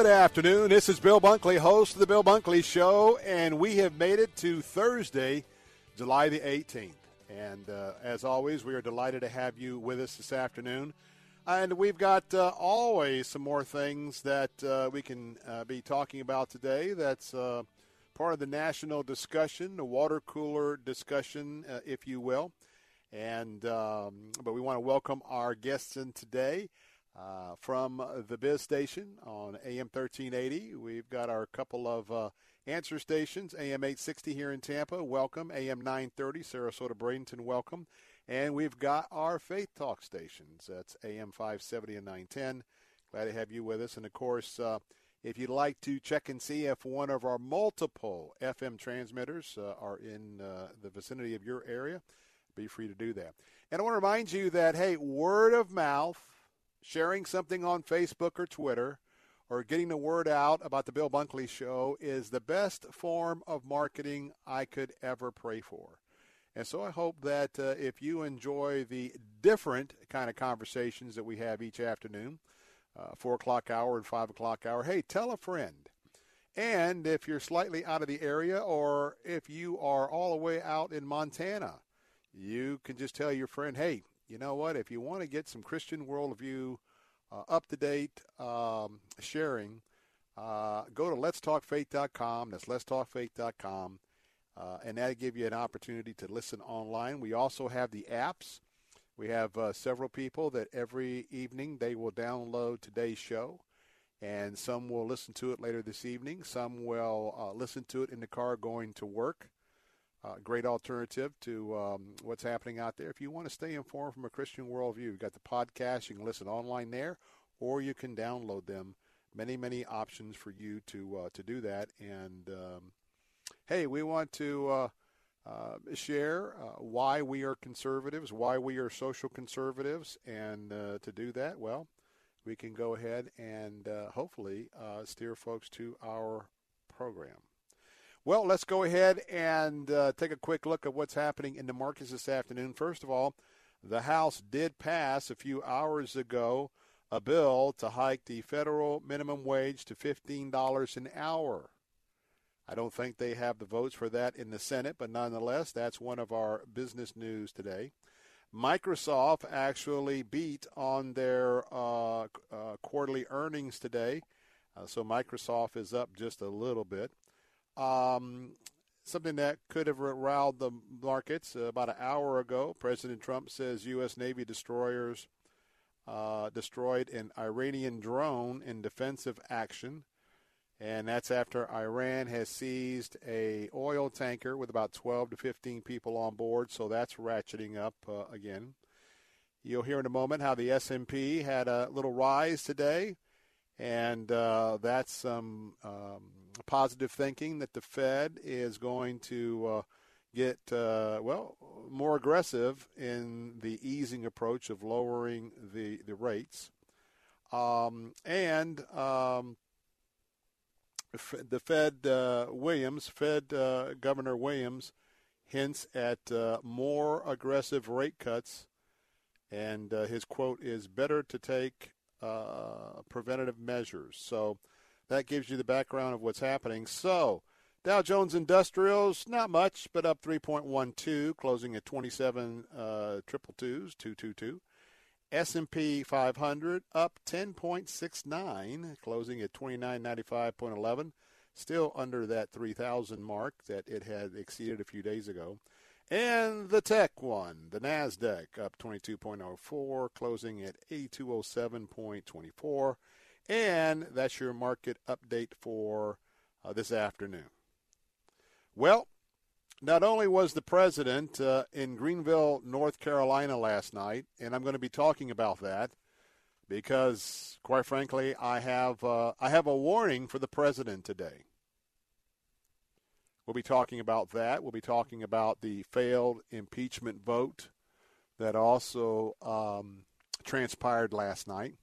Good afternoon. This is Bill Bunkley, host of the Bill Bunkley Show, and we have made it to Thursday, July the 18th. And uh, as always, we are delighted to have you with us this afternoon. And we've got uh, always some more things that uh, we can uh, be talking about today. That's uh, part of the national discussion, the water cooler discussion, uh, if you will. And um, but we want to welcome our guests in today. Uh, from the Biz Station on AM 1380. We've got our couple of uh, answer stations, AM 860 here in Tampa, welcome. AM 930, Sarasota Bradenton, welcome. And we've got our Faith Talk stations. That's AM 570 and 910. Glad to have you with us. And of course, uh, if you'd like to check and see if one of our multiple FM transmitters uh, are in uh, the vicinity of your area, be free to do that. And I want to remind you that, hey, word of mouth, sharing something on Facebook or Twitter or getting the word out about the Bill Bunkley Show is the best form of marketing I could ever pray for. And so I hope that uh, if you enjoy the different kind of conversations that we have each afternoon, uh, 4 o'clock hour and 5 o'clock hour, hey, tell a friend. And if you're slightly out of the area or if you are all the way out in Montana, you can just tell your friend, hey, you know what? If you want to get some Christian worldview uh, up to date um, sharing, uh, go to letstalkfaith.com. That's letstalkfaith.com. Uh, and that'll give you an opportunity to listen online. We also have the apps. We have uh, several people that every evening they will download today's show, and some will listen to it later this evening. Some will uh, listen to it in the car going to work uh, great alternative to um, what's happening out there. If you want to stay informed from a Christian worldview, you've got the podcast. You can listen online there, or you can download them. Many, many options for you to uh, to do that. And um, hey, we want to uh, uh share uh, why we are conservatives, why we are social conservatives, and uh, to do that, well, we can go ahead and hopefully steer folks to our program. Well, let's go ahead and uh, take a quick look at what's happening in the markets this afternoon. First of all, the House did pass a few hours ago a bill to hike the federal minimum wage to $15 an hour. I don't think they have the votes for that in the Senate, but nonetheless, that's one of our business news today. Microsoft actually beat on their uh, uh, quarterly earnings today, uh, so Microsoft is up just a little bit. Um, something that could have riled the markets uh, about an hour ago. President Trump says U.S. Navy destroyers uh, destroyed an Iranian drone in defensive action. And that's after Iran has seized a oil tanker with about 12 to 15 people on board. So that's ratcheting up uh, again. You'll hear in a moment how the S&P had a little rise today, and uh, that's some um, positive thinking that the Fed is going to uh, get, uh, well, more aggressive in the easing approach of lowering the, the rates. Um, and um, the Fed, uh, Williams, Fed uh, Governor Williams, hints at uh, more aggressive rate cuts. And uh, his quote is better to take preventative measures. So, that gives you the background of what's happening. So, Dow Jones Industrials, not much, but up 3.12, closing at 27 uh, triple twos, 222. S&P 500 up 10.69, closing at 2995.11, still under that 3,000 mark that it had exceeded a few days ago. And the tech one, the Nasdaq up 22.04, closing at 8207.24. And that's your market update for uh, this afternoon. Well, not only was the president uh, in Greenville, North Carolina last night, and I'm going to be talking about that because, quite frankly, I have uh, I have a warning for the president today. We'll be talking about that. We'll be talking about the failed impeachment vote that also um, transpired last night.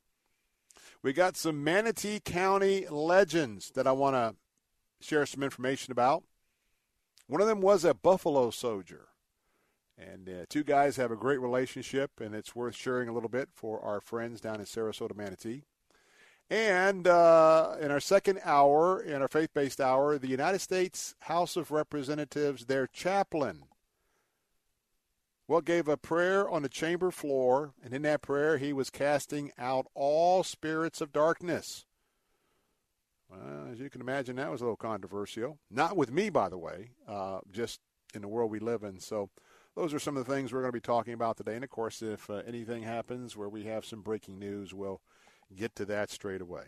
We got some Manatee County legends that I want to share some information about. One of them was a Buffalo soldier. And uh, two guys have a great relationship, and it's worth sharing a little bit for our friends down in Sarasota, Manatee. And uh, in our second hour, in our faith based hour, the United States House of Representatives, their chaplain, well, gave a prayer on the chamber floor, and in that prayer, he was casting out all spirits of darkness. Well, as you can imagine, that was a little controversial. Not with me, by the way, uh, just in the world we live in. So, those are some of the things we're going to be talking about today. And of course, if uh, anything happens where we have some breaking news, we'll get to that straight away.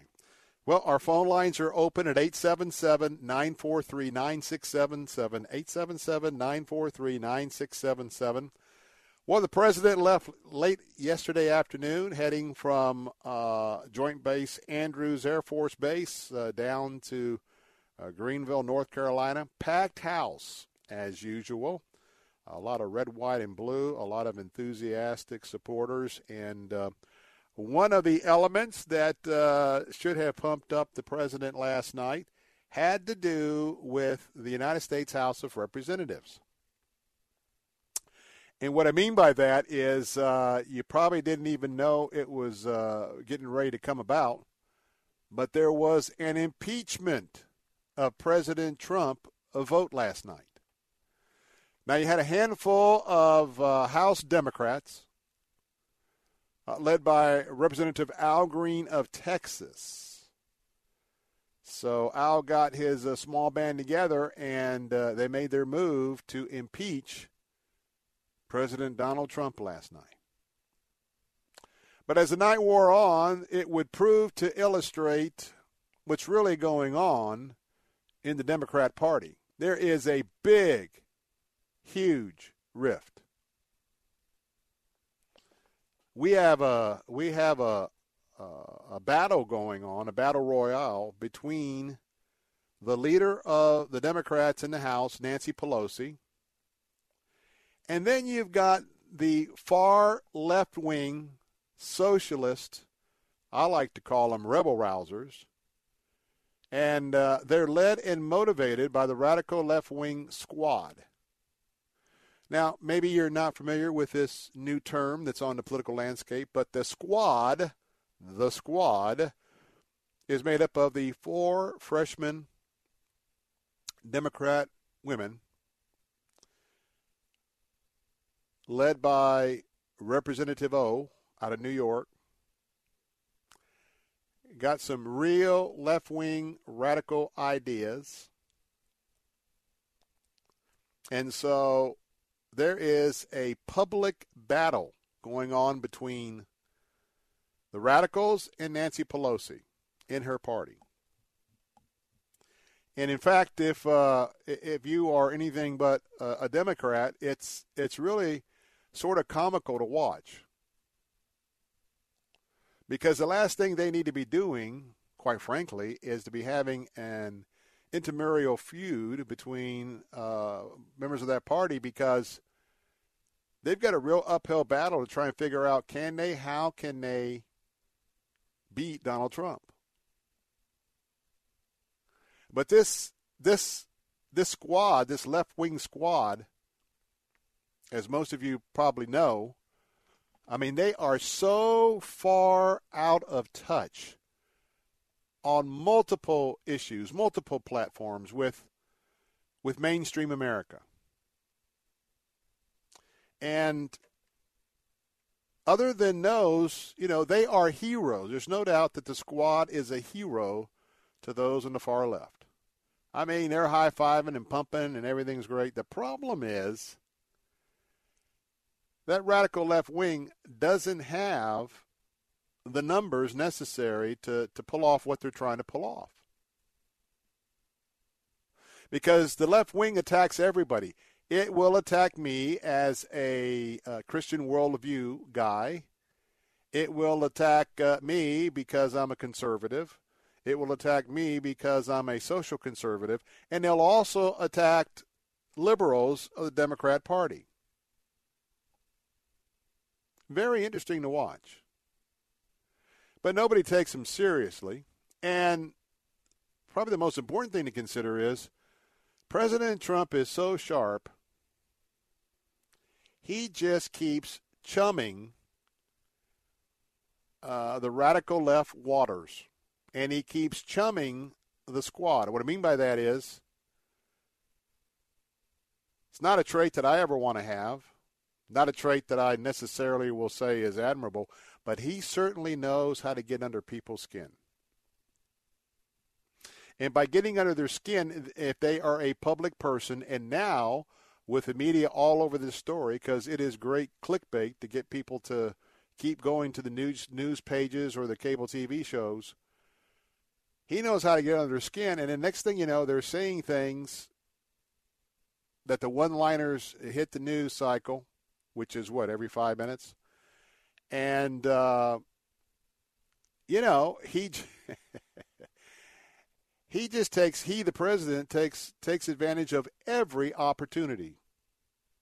Well, our phone lines are open at 877 943 9677. 877 943 9677. Well, the president left late yesterday afternoon, heading from uh, Joint Base Andrews Air Force Base uh, down to uh, Greenville, North Carolina. Packed house, as usual. A lot of red, white, and blue, a lot of enthusiastic supporters. And uh, one of the elements that uh, should have pumped up the president last night had to do with the United States House of Representatives. And what I mean by that is uh, you probably didn't even know it was uh, getting ready to come about, but there was an impeachment of President Trump a vote last night. Now, you had a handful of uh, House Democrats, uh, led by Representative Al Green of Texas. So Al got his uh, small band together, and uh, they made their move to impeach President Donald Trump last night. But as the night wore on, it would prove to illustrate what's really going on in the Democrat Party. There is a big, huge rift. We have a we have a a, battle going on, a battle royale between the leader of the Democrats in the House, Nancy Pelosi, and then you've got the far left wing socialist, I like to call them rebel rousers. And uh, they're led and motivated by the radical left wing squad. Now, maybe you're not familiar with this new term that's on the political landscape, but the squad, the squad, is made up of the four freshman Democrat women led by Representative O out of New York. Got some real left wing radical ideas. And so there is a public battle going on between the radicals and Nancy Pelosi in her party. And in fact, if uh, if you are anything but a Democrat, it's it's really sort of comical to watch. Because the last thing they need to be doing, quite frankly, is to be having an intramural feud between uh, members of that party because they've got a real uphill battle to try and figure out can they, how can they beat Donald Trump. But this this this squad, this left wing squad, as most of you probably know, I mean, they are so far out of touch on multiple issues, multiple platforms with with mainstream America. And other than those, you know, they are heroes. There's no doubt that the squad is a hero to those on the far left. I mean, they're high fiving and pumping and everything's great. The problem is that radical left wing doesn't have the numbers necessary to, to pull off what they're trying to pull off. Because the left wing attacks everybody. It will attack me as a uh, Christian worldview guy. It will attack uh, me because I'm a conservative. It will attack me because I'm a social conservative. And they'll also attack liberals of the Democrat Party. Very interesting to watch. But nobody takes him seriously. And probably the most important thing to consider is President Trump is so sharp he just keeps chumming uh, the radical left waters, and he keeps chumming the squad. What I mean by that is, it's not a trait that I ever want to have, not a trait that I necessarily will say is admirable, but he certainly knows how to get under people's skin. And by getting under their skin, if they are a public person, and now with the media all over this story because it is great clickbait to get people to keep going to the news news pages or the cable TV shows. He knows how to get under their skin, and the next thing you know, they're saying things that the one-liners hit the news cycle, which is what every five minutes, and uh, you know he. he just takes he the president takes takes advantage of every opportunity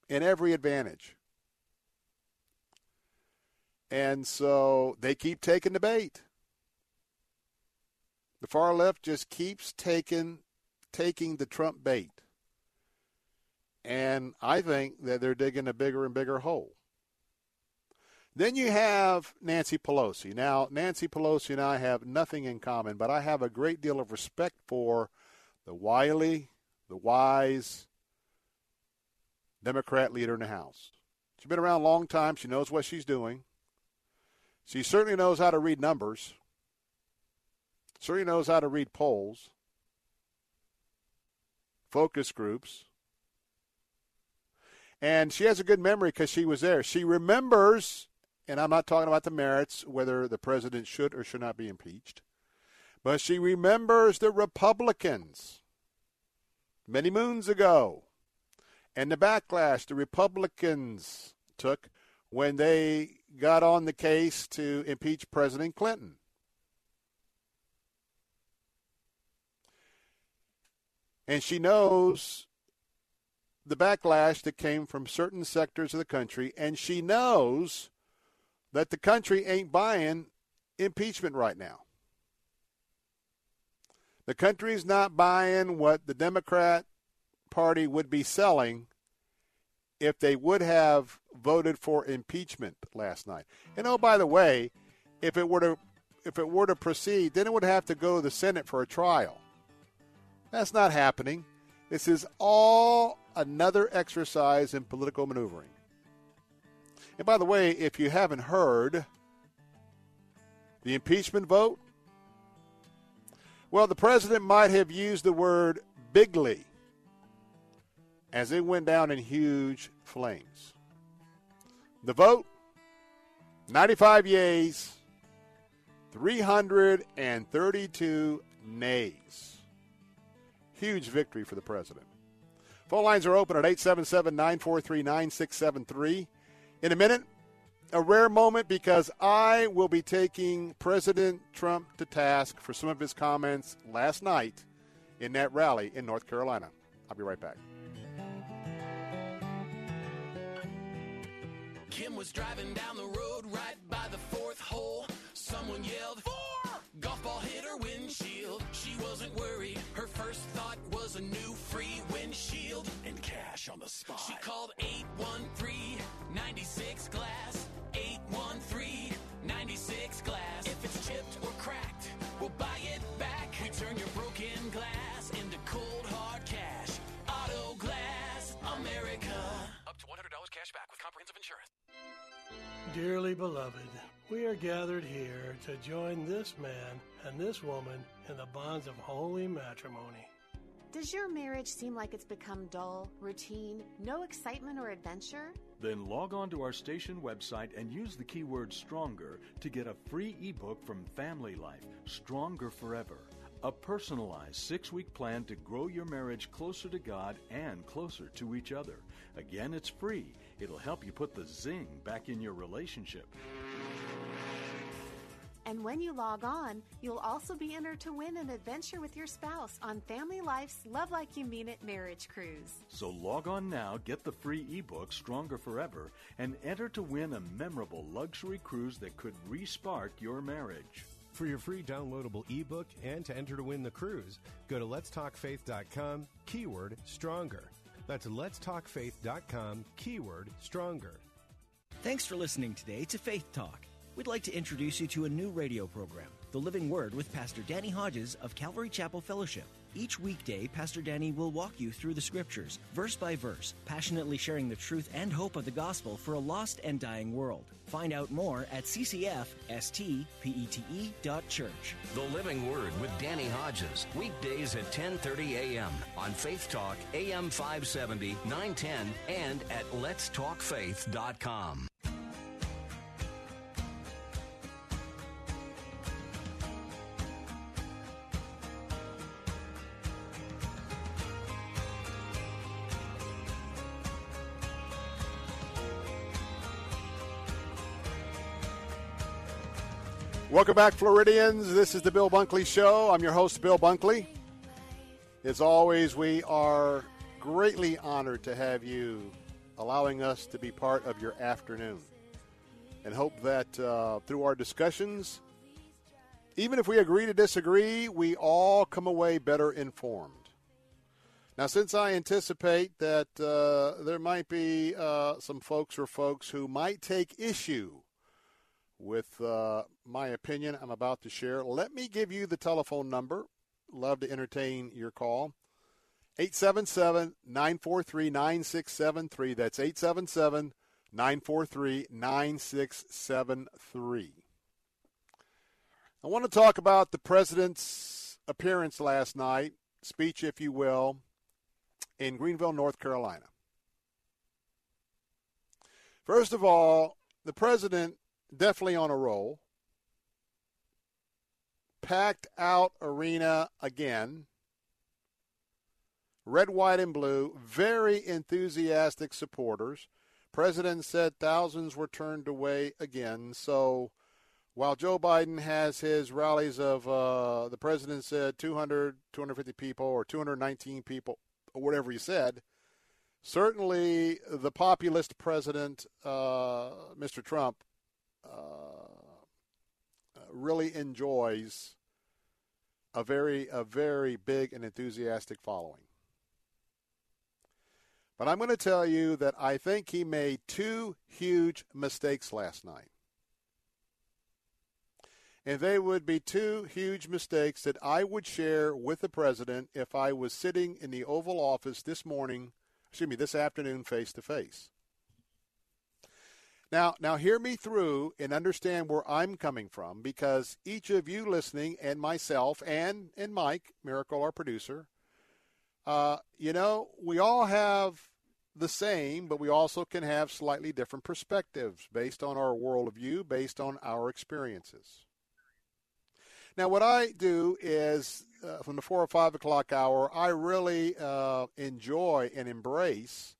and every advantage. And so they keep taking the bait. The far left just keeps taking taking the trump bait. And i think that they're digging a bigger and bigger hole then you have Nancy Pelosi. Now, Nancy Pelosi and I have nothing in common, but I have a great deal of respect for the wily, the wise Democrat leader in the House. She's been around a long time. She knows what she's doing. She certainly knows how to read numbers. Certainly knows how to read polls, focus groups. And she has a good memory because she was there. She remembers and I'm not talking about the merits, whether the president should or should not be impeached, but she remembers the Republicans many moons ago and the backlash the Republicans took when they got on the case to impeach President Clinton. And she knows the backlash that came from certain sectors of the country, and she knows that the country ain't buying impeachment right now. The country's not buying what the Democrat Party would be selling if they would have voted for impeachment last night. And oh, by the way, if it were to if it were to proceed, then it would have to go to the Senate for a trial. That's not happening. This is all another exercise in political maneuvering. And by the way, if you haven't heard, the impeachment vote, well, the president might have used the word bigly as it went down in huge flames. The vote 95 yeas, 332 nays. Huge victory for the president. Phone lines are open at 877 943 9673 in a minute. A rare moment because I will be taking President Trump to task for some of his comments last night in that rally in North Carolina. I'll be right back. Kim was driving down the road right by the fourth hole. Someone yelled, Four! Golf ball hit her windshield. She wasn't worried. Her first thought was a new free windshield and cash on the spot. She called 813 96 Glass. 813 96 Glass. If it's chipped or cracked, we'll buy it back. We turn your broken glass into cold hard cash. Auto Glass America. Up to $100 cash back with comprehensive insurance. Dearly beloved we are gathered here to join this man and this woman in the bonds of holy matrimony. Does your marriage seem like it's become dull, routine, no excitement or adventure? Then log on to our station website and use the keyword stronger to get a free ebook from Family Life Stronger Forever. A personalized six week plan to grow your marriage closer to God and closer to each other. Again, it's free. It'll help you put the zing back in your relationship. And when you log on, you'll also be entered to win an adventure with your spouse on Family Life's Love Like You Mean It Marriage Cruise. So log on now, get the free ebook Stronger Forever, and enter to win a memorable luxury cruise that could respark your marriage. For your free downloadable ebook and to enter to win the cruise, go to letstalkfaith.com, keyword stronger. That's letstalkfaith.com, keyword stronger. Thanks for listening today to Faith Talk. We'd like to introduce you to a new radio program, The Living Word with Pastor Danny Hodges of Calvary Chapel Fellowship. Each weekday, Pastor Danny will walk you through the scriptures, verse by verse, passionately sharing the truth and hope of the gospel for a lost and dying world. Find out more at ccfstpete.church. The Living Word with Danny Hodges, weekdays at 10:30 a.m. on Faith Talk AM 570, 910 and at letstalkfaith.com. Welcome back, Floridians. This is the Bill Bunkley Show. I'm your host, Bill Bunkley. As always, we are greatly honored to have you allowing us to be part of your afternoon and hope that uh, through our discussions, even if we agree to disagree, we all come away better informed. Now, since I anticipate that uh, there might be uh, some folks or folks who might take issue with uh, my opinion I'm about to share. Let me give you the telephone number. Love to entertain your call. 877 943 9673. That's 877 943 9673. I want to talk about the president's appearance last night, speech, if you will, in Greenville, North Carolina. First of all, the president definitely on a roll. Packed out arena again. Red, white, and blue. Very enthusiastic supporters. President said thousands were turned away again. So while Joe Biden has his rallies of, uh, the president said 200, 250 people or 219 people, or whatever he said, certainly the populist president, uh, Mr. Trump, Uh, uh, really enjoys a very a very big and enthusiastic following. But I'm going to tell you that I think he made two huge mistakes last night. And they would be two huge mistakes that I would share with the president if I was sitting in the Oval Office this morning, excuse me, this afternoon face to face. Now, now hear me through and understand where I'm coming from because each of you listening and myself and and Mike Miracle, our producer, uh, you know, we all have the same, but we also can have slightly different perspectives based on our worldview, based on our experiences. Now, what I do is uh, from the four or five o'clock hour, I really uh, enjoy and embrace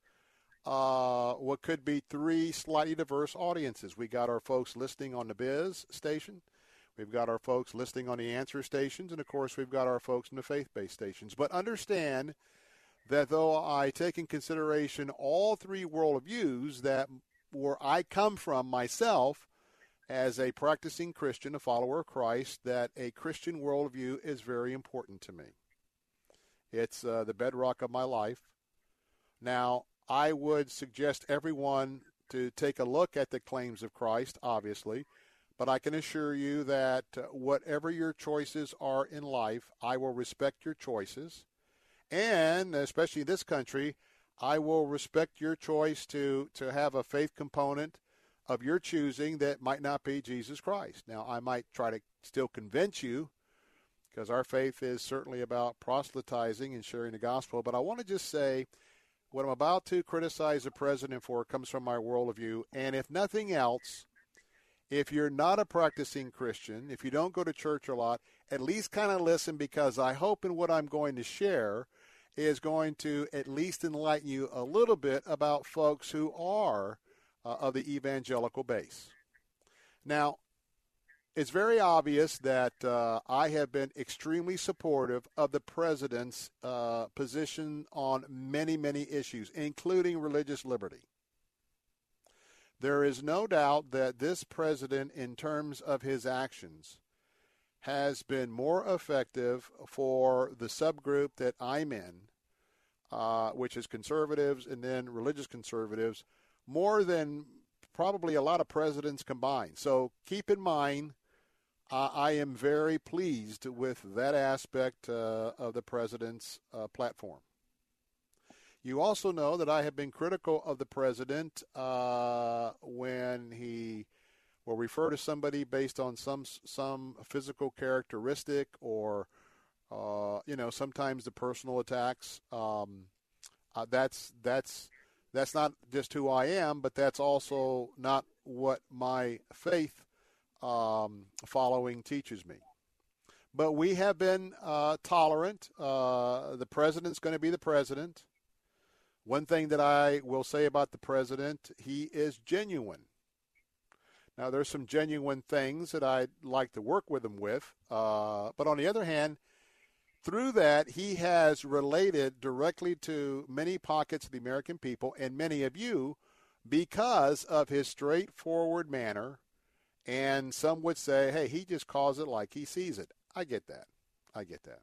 uh, what could be three slightly diverse audiences. We got our folks listening on the Biz station. We've got our folks listening on the answer stations, and of course, we've got our folks in the faith based stations. But understand that though I take in consideration all three worldviews, that where I come from myself as a practicing Christian, a follower of Christ, that a Christian worldview is very important to me. It's uh, the bedrock of my life. Now, I would suggest everyone to take a look at the claims of Christ, obviously, but I can assure you that uh, whatever your choices are in life, I will respect your choices. And especially in this country, I will respect your choice to, to have a faith component of your choosing that might not be Jesus Christ. Now, I might try to still convince you because our faith is certainly about proselytizing and sharing the gospel. But I want to just say what I'm about to criticize the president for comes from my worldview. And if nothing else, if you're not a practicing Christian, if you don't go to church a lot, at least kind of listen because I hope in what I'm going to share is going to at least enlighten you a little bit about folks who are uh, of the evangelical base. Now, it's very obvious that uh, I have been extremely supportive of the president's uh, position on many, many issues, including religious liberty. There is no doubt that this president, in terms of his actions, has been more effective for the subgroup that I'm in, uh, which is conservatives and then religious conservatives, more than probably a lot of presidents combined. So keep in mind, uh, I am very pleased with that aspect uh, of the president's uh, platform. You also know that I have been critical of the president uh, when he will refer to somebody based on some some physical characteristic or uh, you know sometimes the personal attacks. Um, uh, that's that's that's not just who I am, but that's also not what my faith um, following teaches me. But we have been uh, tolerant. Uh, the president's going to be the president. One thing that I will say about the president, he is genuine. Now, there's some genuine things that I'd like to work with him with. Uh, but on the other hand, through that, he has related directly to many pockets of the American people and many of you because of his straightforward manner. And some would say, hey, he just calls it like he sees it. I get that. I get that.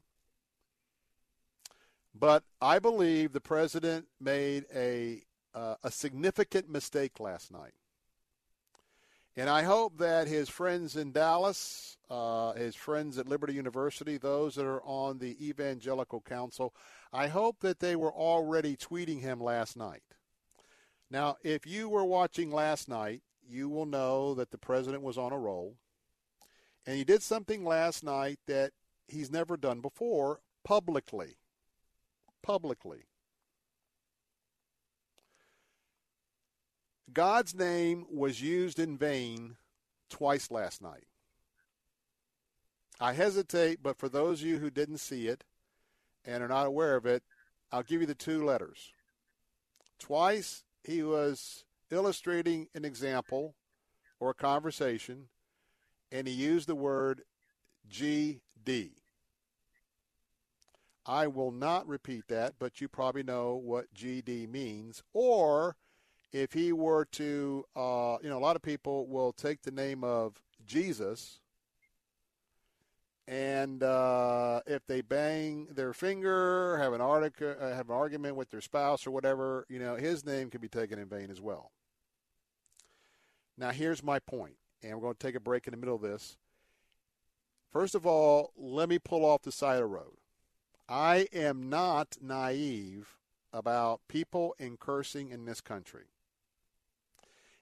But I believe the president made a, uh, a significant mistake last night. And I hope that his friends in Dallas, uh, his friends at Liberty University, those that are on the Evangelical Council, I hope that they were already tweeting him last night. Now, if you were watching last night, you will know that the president was on a roll. And he did something last night that he's never done before publicly. Publicly. God's name was used in vain twice last night. I hesitate, but for those of you who didn't see it and are not aware of it, I'll give you the two letters. Twice he was illustrating an example or a conversation, and he used the word GD. I will not repeat that, but you probably know what GD means, or if he were to, uh, you know, a lot of people will take the name of Jesus, and uh, if they bang their finger, have an article, uh, have an argument with their spouse or whatever, you know, his name can be taken in vain as well. Now, here's my point, and we're going to take a break in the middle of this. First of all, let me pull off the side of the road. I am not naive about people and cursing in this country.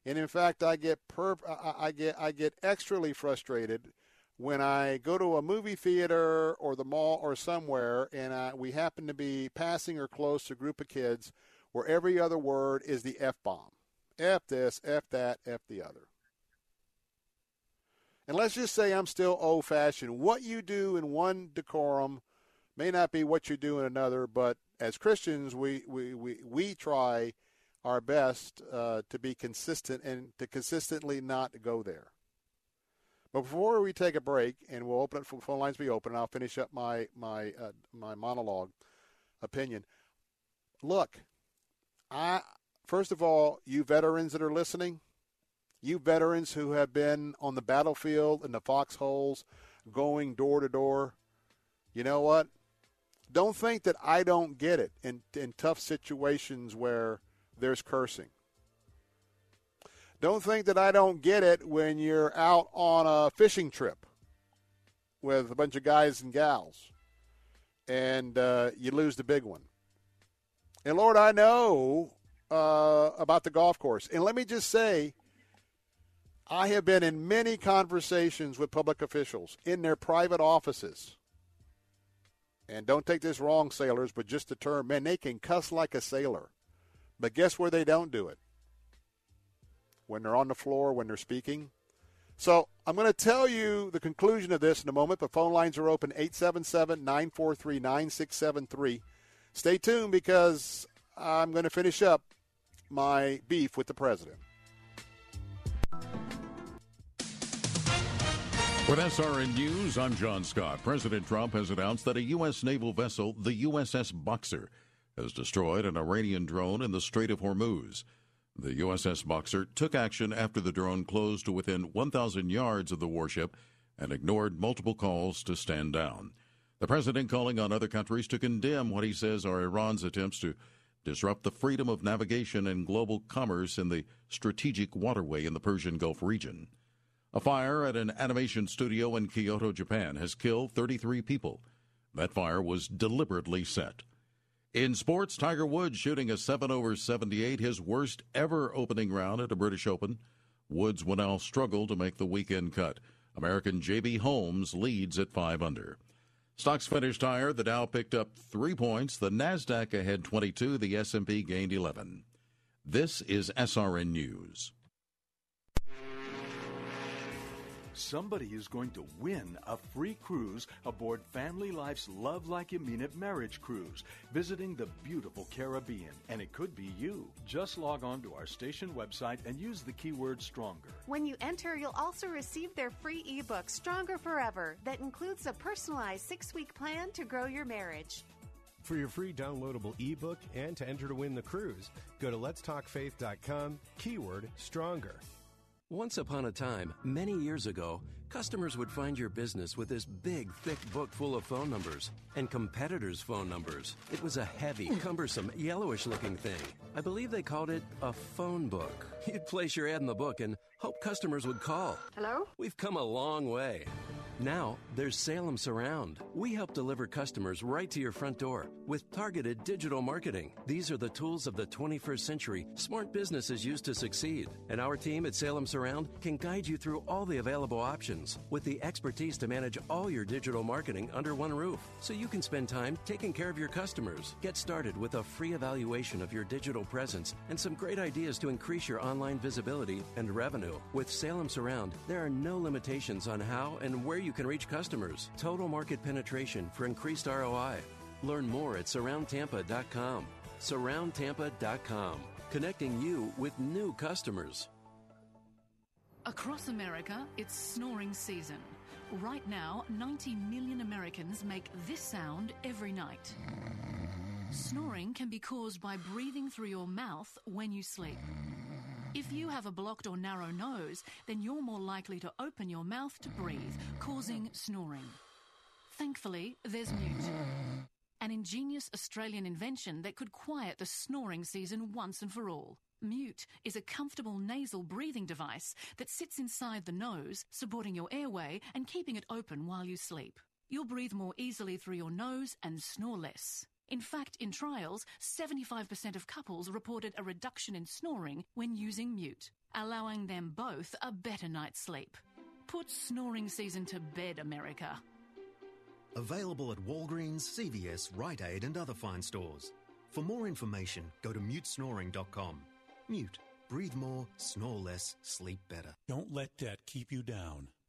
And in fact, I get per, I get I get extremely frustrated when I go to a movie theater or the mall or somewhere, and I, we happen to be passing or close to a group of kids where every other word is the f bomb, f this, f that, f the other. And let's just say I'm still old fashioned. What you do in one decorum may not be what you do in another, but as Christians, we, we, we, we try our best uh, to be consistent and to consistently not go there. But before we take a break, and we'll open it for phone lines be open, and I'll finish up my my uh, my monologue opinion. Look, I first of all, you veterans that are listening, you veterans who have been on the battlefield in the foxholes, going door to door, you know what? Don't think that I don't get it in in tough situations where there's cursing. Don't think that I don't get it when you're out on a fishing trip with a bunch of guys and gals and uh, you lose the big one. And Lord, I know uh, about the golf course. And let me just say, I have been in many conversations with public officials in their private offices. And don't take this wrong, sailors, but just the term, man, they can cuss like a sailor. But guess where they don't do it? When they're on the floor, when they're speaking. So I'm going to tell you the conclusion of this in a moment, but phone lines are open 877 943 9673. Stay tuned because I'm going to finish up my beef with the president. With SRN News, I'm John Scott. President Trump has announced that a U.S. naval vessel, the USS Boxer, has destroyed an Iranian drone in the Strait of Hormuz. The USS Boxer took action after the drone closed to within 1,000 yards of the warship and ignored multiple calls to stand down. The president calling on other countries to condemn what he says are Iran's attempts to disrupt the freedom of navigation and global commerce in the strategic waterway in the Persian Gulf region. A fire at an animation studio in Kyoto, Japan has killed 33 people. That fire was deliberately set. In sports, Tiger Woods shooting a 7 over 78, his worst ever opening round at a British Open. Woods will now struggle to make the weekend cut. American JB Holmes leads at 5 under. Stocks finished higher. The Dow picked up 3 points, the Nasdaq ahead 22, the S&P gained 11. This is SRN News. Somebody is going to win a free cruise aboard Family Life's Love Like You Mean It marriage cruise, visiting the beautiful Caribbean. And it could be you. Just log on to our station website and use the keyword stronger. When you enter, you'll also receive their free ebook, Stronger Forever, that includes a personalized six week plan to grow your marriage. For your free downloadable ebook and to enter to win the cruise, go to letstalkfaith.com, keyword stronger. Once upon a time, many years ago, customers would find your business with this big, thick book full of phone numbers and competitors' phone numbers. It was a heavy, hmm. cumbersome, yellowish looking thing. I believe they called it a phone book. You'd place your ad in the book and hope customers would call. Hello? We've come a long way. Now, there's Salem Surround. We help deliver customers right to your front door with targeted digital marketing. These are the tools of the 21st century smart businesses use to succeed. And our team at Salem Surround can guide you through all the available options with the expertise to manage all your digital marketing under one roof so you can spend time taking care of your customers. Get started with a free evaluation of your digital presence and some great ideas to increase your online visibility and revenue. With Salem Surround, there are no limitations on how and where you can reach customers. Total market penetration for increased ROI. Learn more at surroundtampa.com. Surroundtampa.com, connecting you with new customers. Across America, it's snoring season. Right now, 90 million Americans make this sound every night. Snoring can be caused by breathing through your mouth when you sleep. If you have a blocked or narrow nose, then you're more likely to open your mouth to breathe, causing snoring. Thankfully, there's Mute, an ingenious Australian invention that could quiet the snoring season once and for all. Mute is a comfortable nasal breathing device that sits inside the nose, supporting your airway and keeping it open while you sleep. You'll breathe more easily through your nose and snore less. In fact, in trials, 75% of couples reported a reduction in snoring when using Mute, allowing them both a better night's sleep. Put snoring season to bed, America. Available at Walgreens, CVS, Rite Aid, and other fine stores. For more information, go to mutesnoring.com. Mute. Breathe more, snore less, sleep better. Don't let debt keep you down.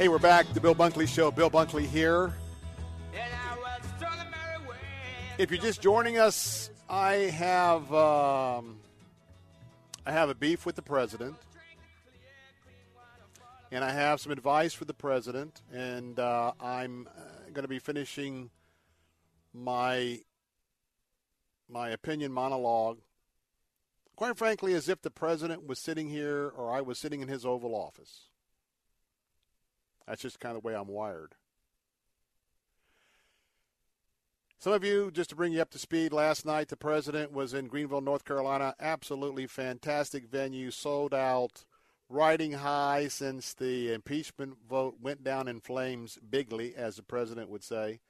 Hey, we're back. The Bill Bunkley Show. Bill Bunkley here. If you're just joining us, I have um, I have a beef with the president. and I have some advice for the president. And uh, I'm uh, going to be finishing my my opinion monologue, quite frankly, as if the president was sitting here or I was sitting in his Oval Office. That's just kind of the way I'm wired. Some of you, just to bring you up to speed, last night the president was in Greenville, North Carolina. Absolutely fantastic venue, sold out, riding high since the impeachment vote went down in flames bigly, as the president would say.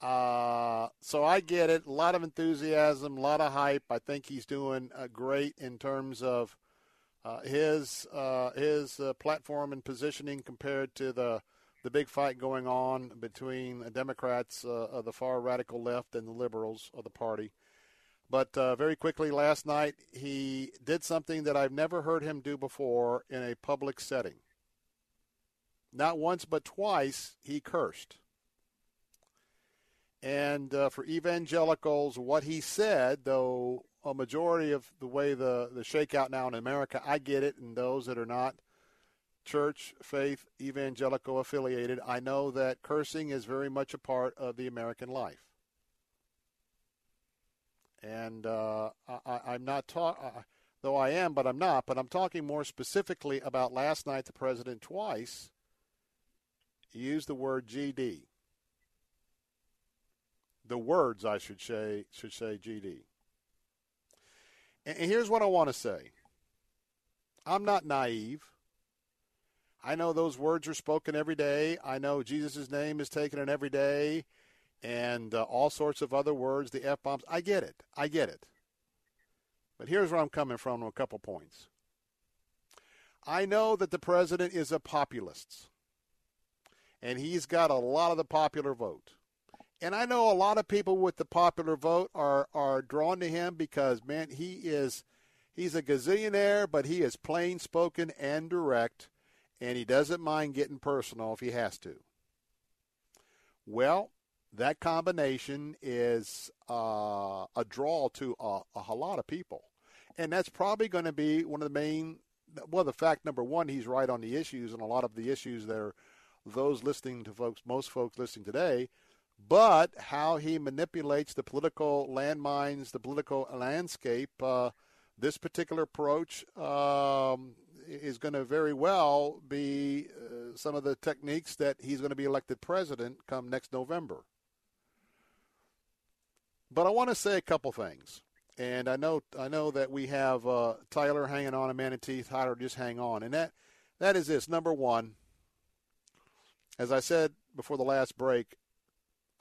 Uh, so I get it. A lot of enthusiasm, a lot of hype. I think he's doing uh, great in terms of uh, his uh, his uh, platform and positioning compared to the the big fight going on between the Democrats uh, of the far radical left and the liberals of the party. But uh, very quickly last night, he did something that I've never heard him do before in a public setting. Not once, but twice, he cursed. And uh, for evangelicals, what he said, though a majority of the way the, the shakeout now in America, I get it, and those that are not – church, faith, evangelical affiliated, I know that cursing is very much a part of the American life. And uh, I, am not talking, though I am, but I'm not, but I'm talking more specifically about last night the president twice used the word GD. The words, I should say, should say GD. And here's what I want to say I'm not naive. I know those words are spoken every day. I know Jesus' name is taken in every day and uh, all sorts of other words, the F bombs. I get it. I get it. But here's where I'm coming from on a couple points. I know that the president is a populist, and he's got a lot of the popular vote. And I know a lot of people with the popular vote are, are drawn to him because, man, he is he's a gazillionaire, but he is plain spoken and direct and he doesn't mind getting personal if he has to. Well, that combination is uh, a draw to a, a lot of people. And that's probably going to be one of the main, well, the fact number one, he's right on the issues, and a lot of the issues that are those listening to folks, most folks listening today, but how he manipulates the political landmines, the political landscape. Uh, this particular approach um, is going to very well be uh, some of the techniques that he's going to be elected president come next November. But I want to say a couple things. And I know I know that we have uh, Tyler hanging on a man of teeth. Tyler, just hang on. And that that is this. Number one, as I said before the last break,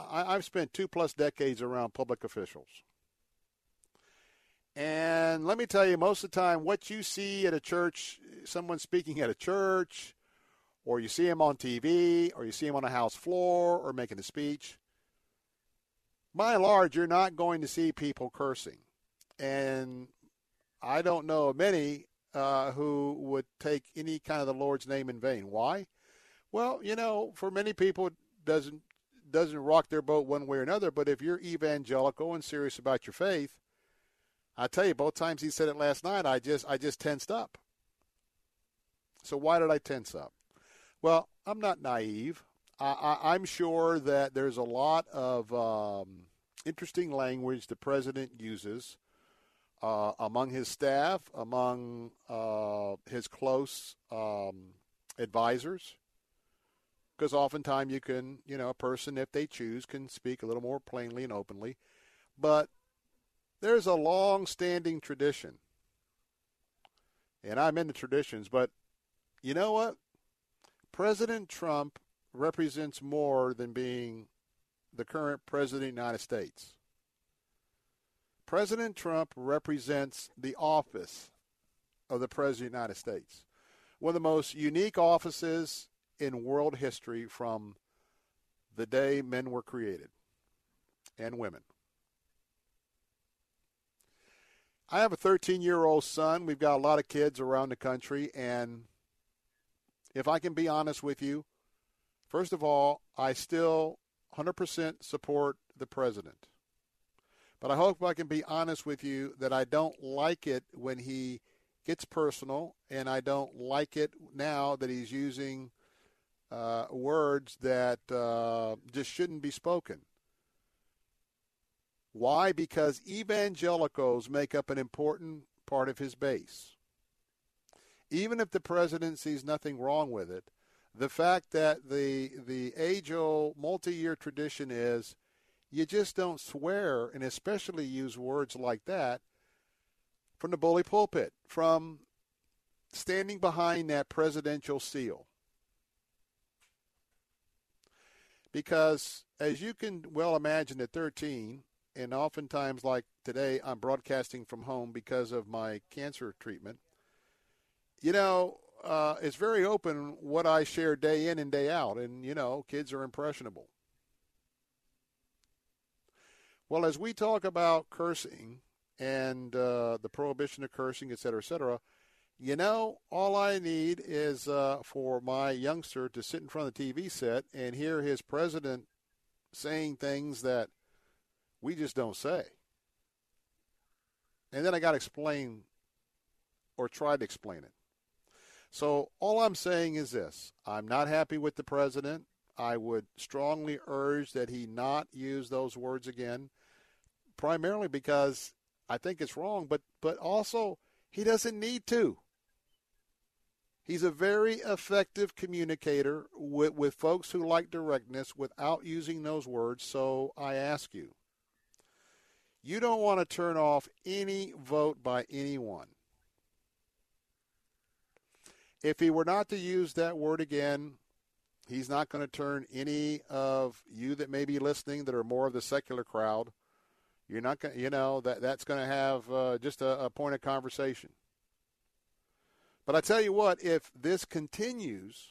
I, I've spent two plus decades around public officials. And let me tell you, most of the time, what you see at a church, someone speaking at a church, or you see him on TV, or you see him on a house floor, or making a speech, by and large, you're not going to see people cursing. And I don't know of many uh, who would take any kind of the Lord's name in vain. Why? Well, you know, for many people, it doesn't doesn't rock their boat one way or another. But if you're evangelical and serious about your faith, I tell you, both times he said it last night, I just I just tensed up. So why did I tense up? Well, I'm not naive. I, am sure that there's a lot of um, interesting language the president uses uh, among his staff, among uh, his close um, advisors. Because oftentimes you can, you know, a person, if they choose, can speak a little more plainly and openly. But there's a long standing tradition. And I'm into traditions, but you know what? President Trump represents more than being the current president of the United States. President Trump represents the office of the President of the United States. One of the most unique offices in world history from the day men were created and women. I have a 13 year old son. We've got a lot of kids around the country. And if I can be honest with you, first of all, I still 100% support the president. But I hope I can be honest with you that I don't like it when he gets personal, and I don't like it now that he's using uh, words that uh, just shouldn't be spoken. Why? Because evangelicals make up an important part of his base. Even if the president sees nothing wrong with it, the fact that the the age-old multi-year tradition is you just don't swear and especially use words like that from the bully pulpit, from standing behind that presidential seal. Because as you can well imagine at 13, and oftentimes like today I'm broadcasting from home because of my cancer treatment. You know, uh, it's very open what I share day in and day out, and you know, kids are impressionable. Well, as we talk about cursing and uh, the prohibition of cursing, et cetera, et cetera, you know, all I need is uh, for my youngster to sit in front of the TV set and hear his president saying things that we just don't say. And then I got to explain or try to explain it. So all I'm saying is this I'm not happy with the president. I would strongly urge that he not use those words again, primarily because I think it's wrong, but, but also he doesn't need to. He's a very effective communicator with, with folks who like directness without using those words. So I ask you, you don't want to turn off any vote by anyone. If he were not to use that word again, he's not going to turn any of you that may be listening that are more of the secular crowd. You're not going, you know, that that's going to have uh, just a, a point of conversation. But I tell you what, if this continues,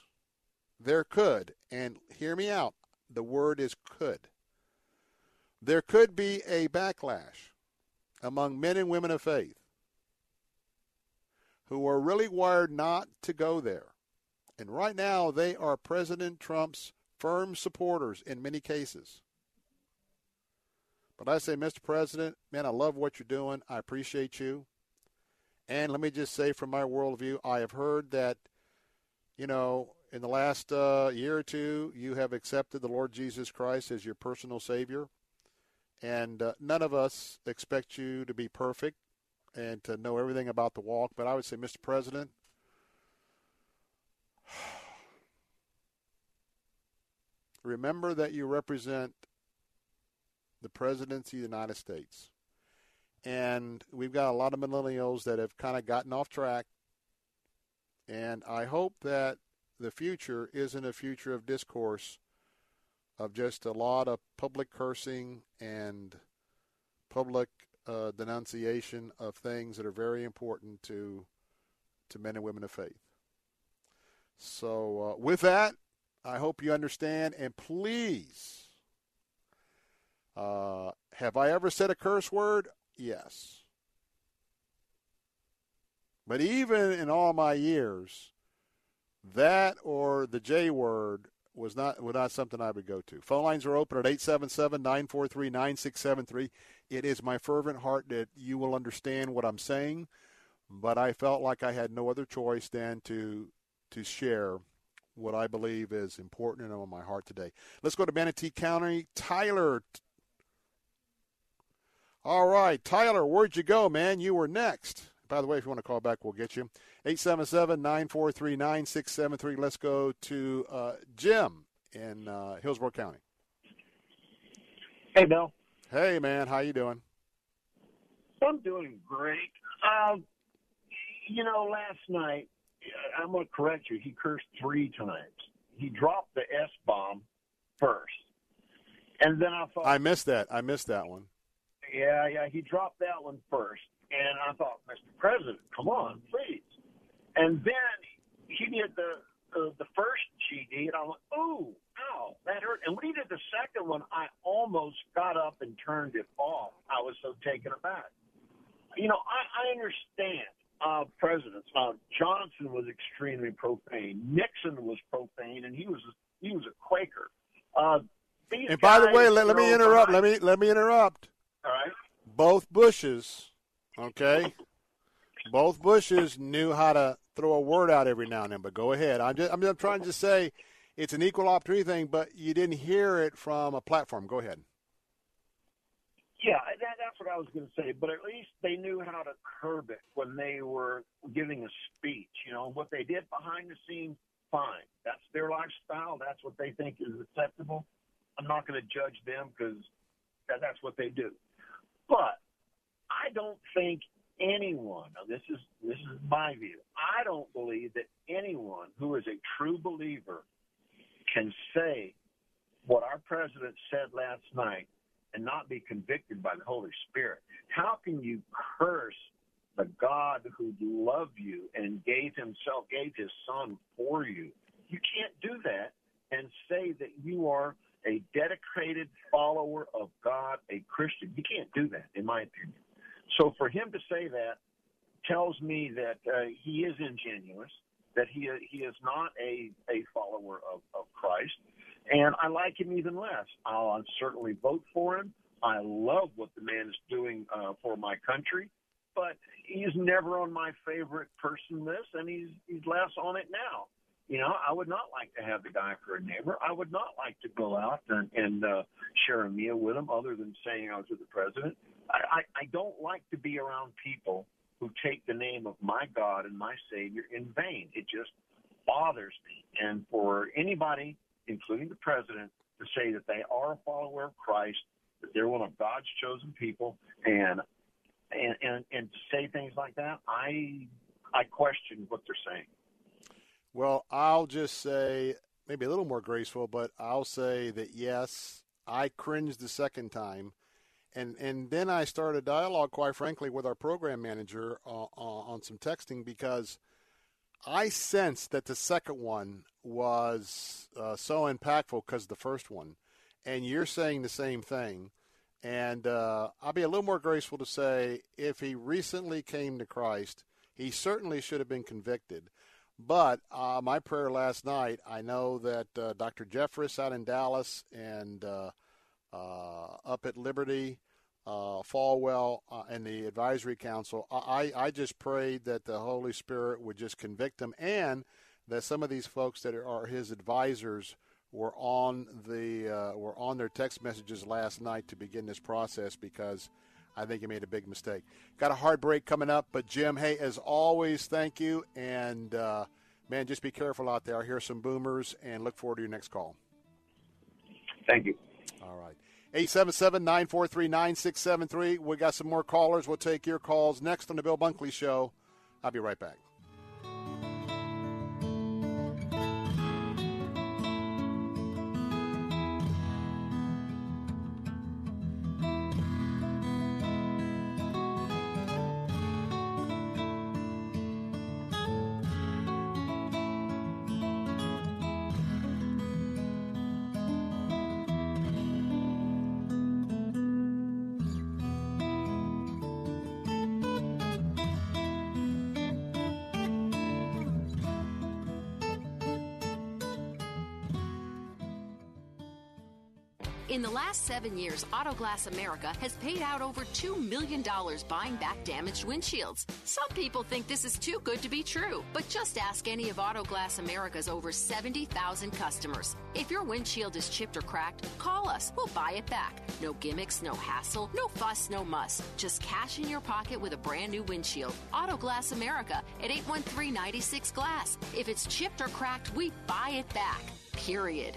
there could, and hear me out, the word is could there could be a backlash among men and women of faith who are really wired not to go there. And right now, they are President Trump's firm supporters in many cases. But I say, Mr. President, man, I love what you're doing. I appreciate you. And let me just say, from my worldview, I have heard that, you know, in the last uh, year or two, you have accepted the Lord Jesus Christ as your personal Savior. And uh, none of us expect you to be perfect and to know everything about the walk. But I would say, Mr. President, remember that you represent the presidency of the United States. And we've got a lot of millennials that have kind of gotten off track. And I hope that the future isn't a future of discourse of just a lot of public cursing and public uh, denunciation of things that are very important to to men and women of faith. So, uh, with that, I hope you understand, and please, uh, have I ever said a curse word? Yes. But even in all my years, that or the J word was not was not something I would go to. Phone lines are open at 877-943-9673. It is my fervent heart that you will understand what I'm saying, but I felt like I had no other choice than to to share what I believe is important and on my heart today. Let's go to Manatee County. Tyler. All right, Tyler, where'd you go, man? You were next. By the way, if you want to call back, we'll get you. 877 943 9673. Let's go to uh, Jim in uh, Hillsborough County. Hey, Bill. Hey, man. How you doing? I'm doing great. Um, you know, last night, I'm going to correct you. He cursed three times. He dropped the S bomb first. And then I thought. I missed that. I missed that one. Yeah, yeah. He dropped that one first. And I thought, Mr. President, come on, please. And then he did the uh, the first GD, and I went, "Ooh, ow, that hurt." And when he did the second one, I almost got up and turned it off. I was so taken aback. You know, I, I understand uh, presidents. Uh, Johnson was extremely profane. Nixon was profane, and he was he was a Quaker. Uh, and by the way, let, let me interrupt. Let me let me interrupt. All right. Both Bushes Okay. both Bushes knew how to throw a word out every now and then. But go ahead. I'm just I'm just trying to say it's an equal opportunity thing, but you didn't hear it from a platform. Go ahead. Yeah, that, that's what I was going to say. But at least they knew how to curb it when they were giving a speech. You know, what they did behind the scenes, fine. That's their lifestyle. That's what they think is acceptable. I'm not going to judge them because that, that's what they do. But I don't think anyone. This is this is my view. I don't believe that anyone who is a true believer can say what our president said last night and not be convicted by the Holy Spirit. How can you curse the God who loved you and gave himself, gave his son for you? You can't do that and say that you are a dedicated follower of God, a Christian. You can't do that, in my opinion. So for him to say that tells me that uh, he is ingenuous, that he he is not a a follower of, of Christ, and I like him even less. I'll certainly vote for him. I love what the man is doing uh, for my country, but he's never on my favorite person list, and he's he's less on it now. You know, I would not like to have the guy for a neighbor. I would not like to go out and, and uh, share a meal with him, other than saying I was with the president. I, I, I don't like to be around people who take the name of my God and my Savior in vain. It just bothers me. And for anybody, including the president, to say that they are a follower of Christ, that they're one of God's chosen people, and and and, and to say things like that, I I question what they're saying. Well, I'll just say maybe a little more graceful, but I'll say that yes, I cringed the second time. And, and then I started a dialogue, quite frankly, with our program manager uh, uh, on some texting because I sensed that the second one was uh, so impactful because the first one. And you're saying the same thing. And uh, I'll be a little more graceful to say if he recently came to Christ, he certainly should have been convicted. But uh, my prayer last night, I know that uh, Dr. Jeffress out in Dallas and uh, uh up at Liberty, uh, Falwell, uh, and the advisory council, I, I just prayed that the Holy Spirit would just convict them and that some of these folks that are his advisors were on the were on their text messages last night to begin this process because I think he made a big mistake. Got a hard break coming up, but Jim, hey, as always, thank you. And uh, man, just be careful out there. I hear some boomers, and look forward to your next call. Thank you. All right. 877 943 9673. We got some more callers. We'll take your calls next on the Bill Bunkley Show. I'll be right back. Years, years, Autoglass America has paid out over $2 million buying back damaged windshields. Some people think this is too good to be true, but just ask any of Autoglass America's over 70,000 customers. If your windshield is chipped or cracked, call us. We'll buy it back. No gimmicks, no hassle, no fuss, no muss. Just cash in your pocket with a brand new windshield. Autoglass America at 813 96 Glass. If it's chipped or cracked, we buy it back. Period.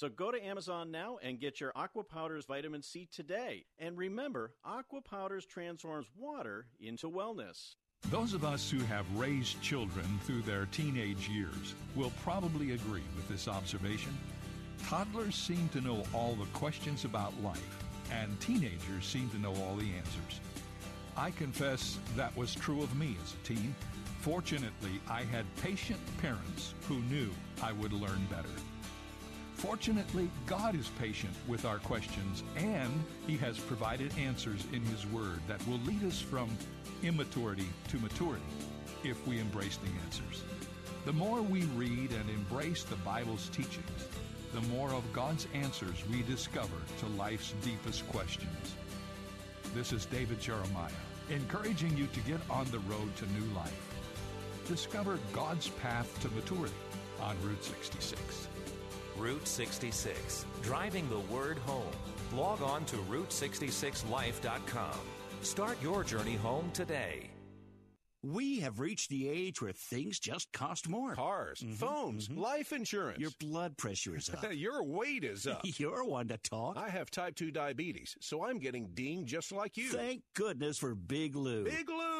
So go to Amazon now and get your Aqua Powders Vitamin C today. And remember, Aqua Powders transforms water into wellness. Those of us who have raised children through their teenage years will probably agree with this observation. Toddlers seem to know all the questions about life, and teenagers seem to know all the answers. I confess that was true of me as a teen. Fortunately, I had patient parents who knew I would learn better. Fortunately, God is patient with our questions, and He has provided answers in His Word that will lead us from immaturity to maturity if we embrace the answers. The more we read and embrace the Bible's teachings, the more of God's answers we discover to life's deepest questions. This is David Jeremiah, encouraging you to get on the road to new life. Discover God's path to maturity on Route 66. Route 66, driving the word home. Log on to Route66Life.com. Start your journey home today. We have reached the age where things just cost more. Cars, mm-hmm, phones, mm-hmm. life insurance. Your blood pressure is up. Your weight is up. You're one to talk. I have type 2 diabetes, so I'm getting dinged just like you. Thank goodness for Big Lou. Big Lou!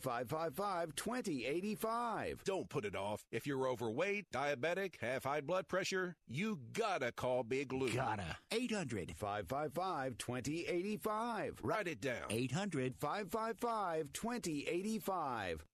555 2085. Don't put it off. If you're overweight, diabetic, have high blood pressure, you gotta call Big Lou. Gotta. 800 555 2085. Write it down. 800 555 2085.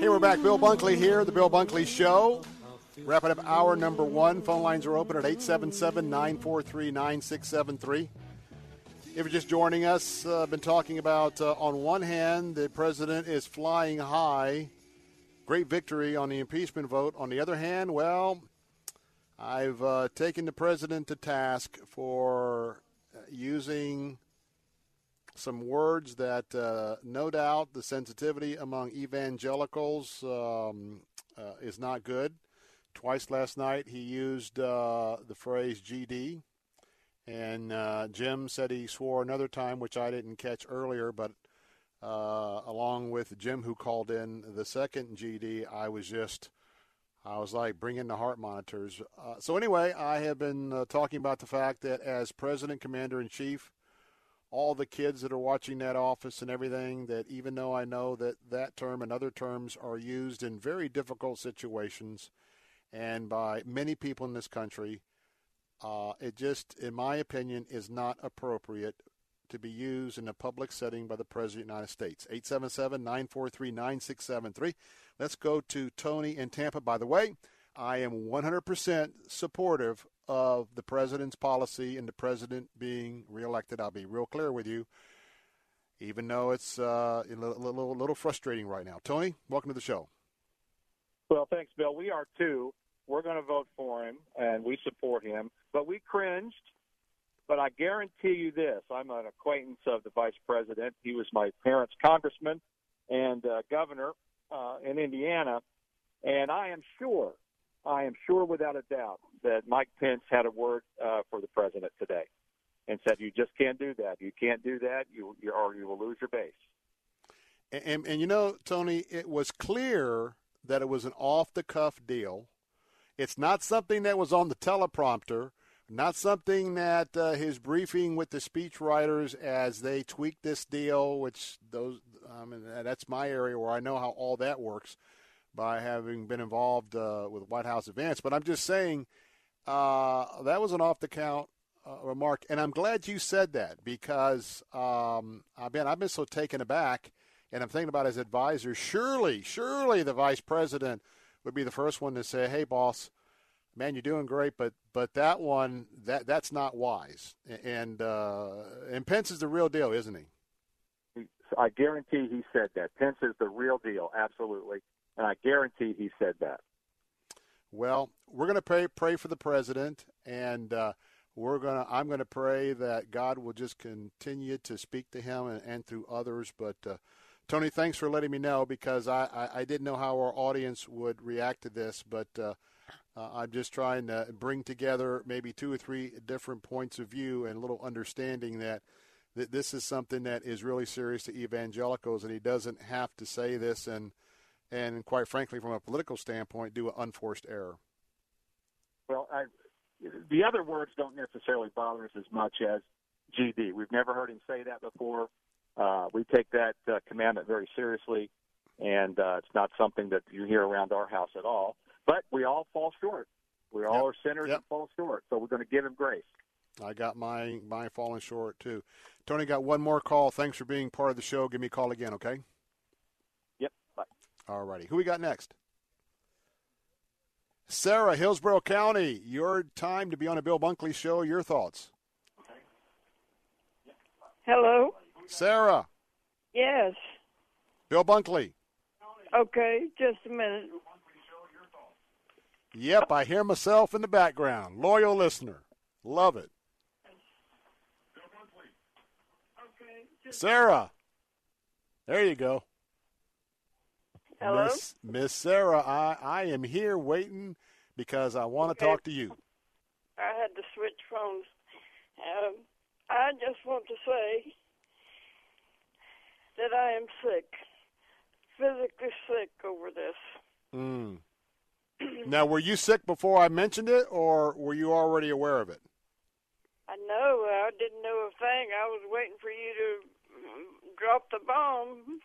Hey, we're back. Bill Bunkley here, The Bill Bunkley Show. Wrapping up hour number one. Phone lines are open at 877 943 9673. If you're just joining us, I've uh, been talking about, uh, on one hand, the president is flying high. Great victory on the impeachment vote. On the other hand, well, I've uh, taken the president to task for uh, using some words that uh, no doubt the sensitivity among evangelicals um, uh, is not good. Twice last night he used uh, the phrase GD, and uh, Jim said he swore another time, which I didn't catch earlier, but uh, along with Jim, who called in the second GD, I was just, I was like, bring in the heart monitors. Uh, so anyway, I have been uh, talking about the fact that as President Commander in Chief, all the kids that are watching that office and everything, that even though I know that that term and other terms are used in very difficult situations – and by many people in this country. Uh, it just, in my opinion, is not appropriate to be used in a public setting by the President of the United States. 877 943 9673. Let's go to Tony in Tampa. By the way, I am 100% supportive of the President's policy and the President being reelected. I'll be real clear with you, even though it's uh, a little, little, little frustrating right now. Tony, welcome to the show. Well, thanks, Bill. We are too. We're going to vote for him, and we support him. But we cringed. But I guarantee you this: I'm an acquaintance of the vice president. He was my parents' congressman and uh, governor uh, in Indiana, and I am sure, I am sure without a doubt that Mike Pence had a word uh, for the president today and said, "You just can't do that. You can't do that. You, you or you will lose your base." And, and, and you know, Tony, it was clear that it was an off-the-cuff deal. It's not something that was on the teleprompter. Not something that uh, his briefing with the speechwriters as they tweaked this deal, which those um, and that's my area where I know how all that works by having been involved uh, with White House events. But I'm just saying uh, that was an off the count uh, remark, and I'm glad you said that because um, I've been I've been so taken aback, and I'm thinking about his advisor. Surely, surely the vice president would be the first one to say, "Hey, boss." man, you're doing great, but but that one that that's not wise. And uh, and Pence is the real deal, isn't he? I guarantee he said that. Pence is the real deal, absolutely, and I guarantee he said that. Well, we're going to pray pray for the president, and uh, we're going to I'm going to pray that God will just continue to speak to him and, and through others. But uh, Tony, thanks for letting me know because I, I, I didn't know how our audience would react to this, but. Uh, uh, I'm just trying to bring together maybe two or three different points of view and a little understanding that that this is something that is really serious to evangelicals, and he doesn't have to say this and and quite frankly, from a political standpoint, do an unforced error. Well, I, the other words don't necessarily bother us as much as GD. We've never heard him say that before. Uh, we take that uh, commandment very seriously, and uh, it's not something that you hear around our house at all. But we all fall short. We all yep. are sinners yep. and fall short. So we're going to give him grace. I got my my falling short too. Tony got one more call. Thanks for being part of the show. Give me a call again, okay? Yep. Bye. All righty. Who we got next? Sarah, Hillsborough County. Your time to be on a Bill Bunkley show. Your thoughts? Okay. Hello. Sarah. Yes. Bill Bunkley. Okay, just a minute. Yep, I hear myself in the background. Loyal listener. Love it. Sarah. There you go. Hello? Miss, Miss Sarah, I, I am here waiting because I want to okay. talk to you. I had to switch phones. Um, I just want to say that I am sick, physically sick over this. Mm. now, were you sick before I mentioned it, or were you already aware of it? I know. I didn't know a thing. I was waiting for you to drop the bomb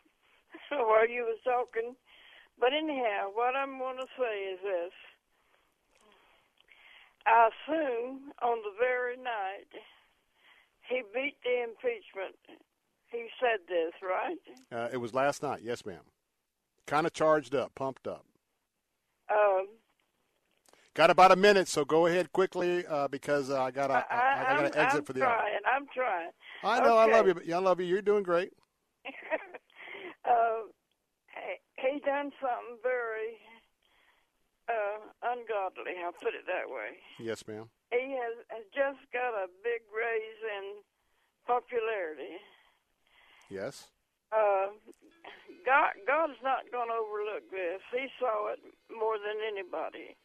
while you was talking. But anyhow, what I'm going to say is this. I assume on the very night he beat the impeachment. He said this, right? Uh, it was last night. Yes, ma'am. Kind of charged up, pumped up. Um, got about a minute, so go ahead quickly uh, because uh, I got to I, I, got to exit I'm for the trying. I'm trying. I know. Okay. I love you. But yeah, I love you. You're doing great. uh, he, he done something very uh, ungodly. I'll put it that way. Yes, ma'am. He has, has just got a big raise in popularity. Yes. Uh, God, God's not going to overlook this. He saw it more than anybody.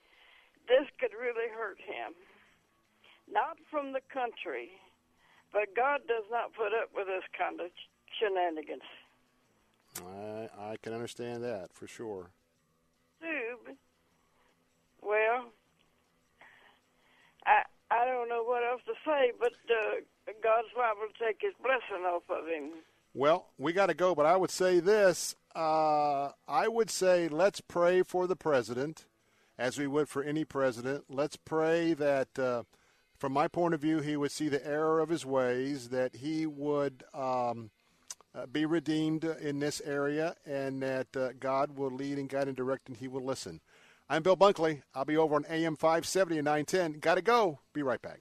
This could really hurt him. Not from the country, but God does not put up with this kind of shenanigans. I I can understand that for sure. Tube. Well, I I don't know what else to say, but uh, God's liable to take His blessing off of him. Well, we got to go, but I would say this. Uh, I would say let's pray for the president, as we would for any president. Let's pray that, uh, from my point of view, he would see the error of his ways, that he would um, uh, be redeemed in this area, and that uh, God will lead and guide and direct, and he will listen. I'm Bill Bunkley. I'll be over on AM 570 and 910. Got to go. Be right back.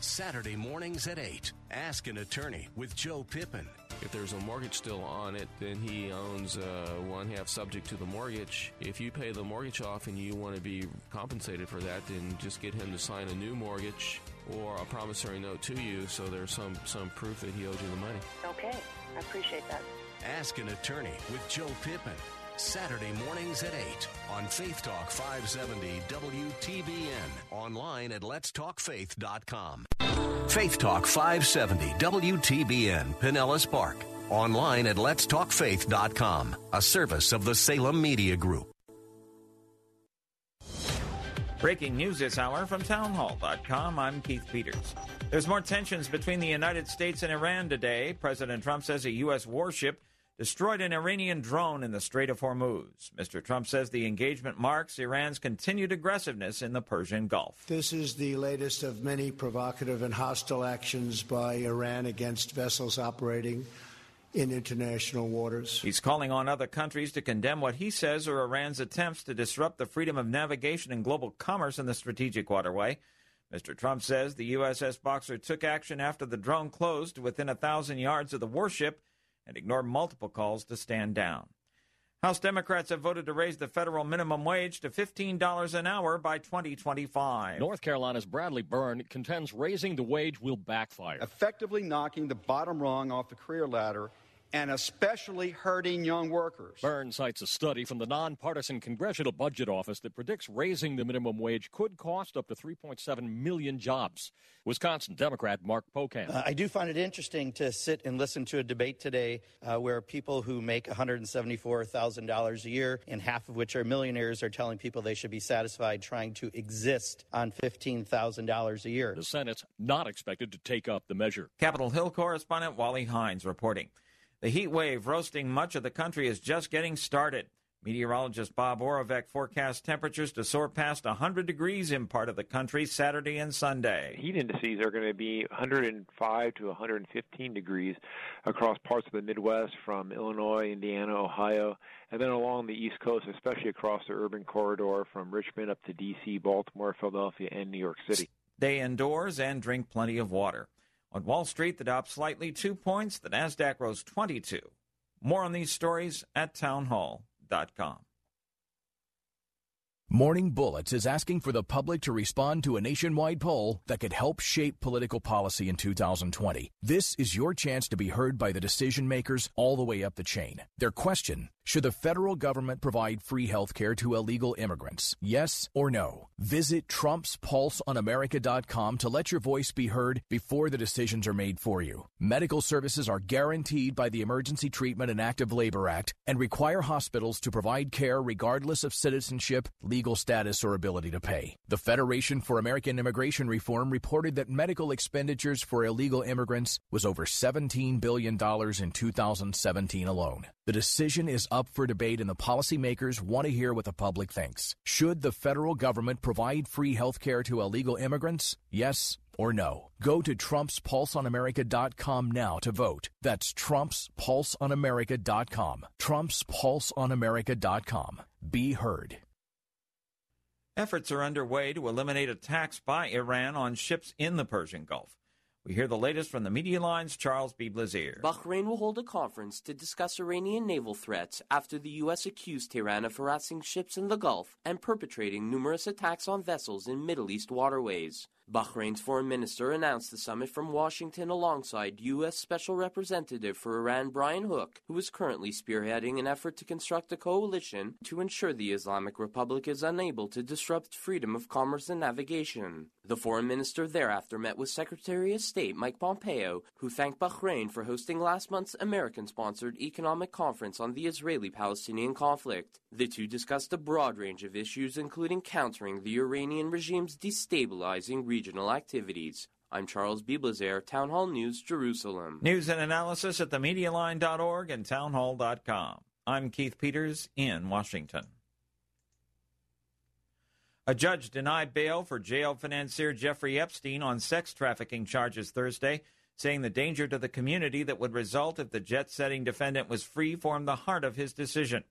Saturday mornings at 8. Ask an attorney with Joe Pippin. If there's a mortgage still on it, then he owns uh, one half subject to the mortgage. If you pay the mortgage off and you want to be compensated for that, then just get him to sign a new mortgage or a promissory note to you so there's some, some proof that he owes you the money. Okay, I appreciate that. Ask an attorney with Joe Pippin. Saturday mornings at 8 on Faith Talk 570 WTBN. Online at letstalkfaith.com. Faith Talk 570 WTBN, Pinellas Park. Online at letstalkfaith.com. A service of the Salem Media Group. Breaking news this hour from townhall.com. I'm Keith Peters. There's more tensions between the United States and Iran today. President Trump says a U.S. warship destroyed an Iranian drone in the Strait of Hormuz. Mr. Trump says the engagement marks Iran's continued aggressiveness in the Persian Gulf. This is the latest of many provocative and hostile actions by Iran against vessels operating in international waters. He's calling on other countries to condemn what he says are Iran's attempts to disrupt the freedom of navigation and global commerce in the strategic waterway. Mr. Trump says the USS Boxer took action after the drone closed within a thousand yards of the warship and ignored multiple calls to stand down. House Democrats have voted to raise the federal minimum wage to $15 an hour by 2025. North Carolina's Bradley Byrne contends raising the wage will backfire. Effectively knocking the bottom rung off the career ladder and especially hurting young workers. Byrne cites a study from the nonpartisan Congressional Budget Office that predicts raising the minimum wage could cost up to 3.7 million jobs. Wisconsin Democrat Mark Pocan. Uh, I do find it interesting to sit and listen to a debate today uh, where people who make $174,000 a year, and half of which are millionaires, are telling people they should be satisfied trying to exist on $15,000 a year. The Senate's not expected to take up the measure. Capitol Hill correspondent Wally Hindes reporting. The heat wave roasting much of the country is just getting started. Meteorologist Bob Oravec forecasts temperatures to soar past 100 degrees in part of the country Saturday and Sunday. Heat indices are going to be 105 to 115 degrees across parts of the Midwest from Illinois, Indiana, Ohio, and then along the East Coast, especially across the urban corridor from Richmond up to D.C., Baltimore, Philadelphia, and New York City. Stay indoors and drink plenty of water. On Wall Street, the Dow slightly two points. The Nasdaq rose 22. More on these stories at townhall.com. Morning Bullets is asking for the public to respond to a nationwide poll that could help shape political policy in 2020. This is your chance to be heard by the decision makers all the way up the chain. Their question should the federal government provide free health care to illegal immigrants? Yes or no? Visit TrumpsPulseOnAmerica.com to let your voice be heard before the decisions are made for you. Medical services are guaranteed by the Emergency Treatment and Active Labor Act and require hospitals to provide care regardless of citizenship, legal status, or ability to pay. The Federation for American Immigration Reform reported that medical expenditures for illegal immigrants was over $17 billion in 2017 alone. The decision is up for debate, and the policymakers want to hear what the public thinks. Should the federal government provide free health care to illegal immigrants? Yes or no? Go to TrumpsPulseOnAmerica.com now to vote. That's TrumpsPulseOnAmerica.com. TrumpsPulseOnAmerica.com. Be heard. Efforts are underway to eliminate attacks by Iran on ships in the Persian Gulf. We hear the latest from the Media Line's Charles Bybelezer. Bahrain will hold a conference to discuss Iranian naval threats after the U.S. accused Tehran of harassing ships in the Gulf and perpetrating numerous attacks on vessels in Middle East waterways. Bahrain's foreign minister announced the summit from Washington alongside U.S. Special Representative for Iran Brian Hook, who is currently spearheading an effort to construct a coalition to ensure the Islamic Republic is unable to disrupt freedom of commerce and navigation. The foreign minister thereafter met with Secretary of State Mike Pompeo, who thanked Bahrain for hosting last month's American sponsored economic conference on the Israeli Palestinian conflict. The two discussed a broad range of issues, including countering the Iranian regime's destabilizing regional activities. I'm Charles Bybelezer, Town Hall News, Jerusalem. News and analysis at themedialine.org and townhall.com. I'm Keith Peters in Washington. A judge denied bail for jail financier Jeffrey Epstein on sex trafficking charges Thursday, saying the danger to the community that would result if the jet setting defendant was free formed the heart of his decision.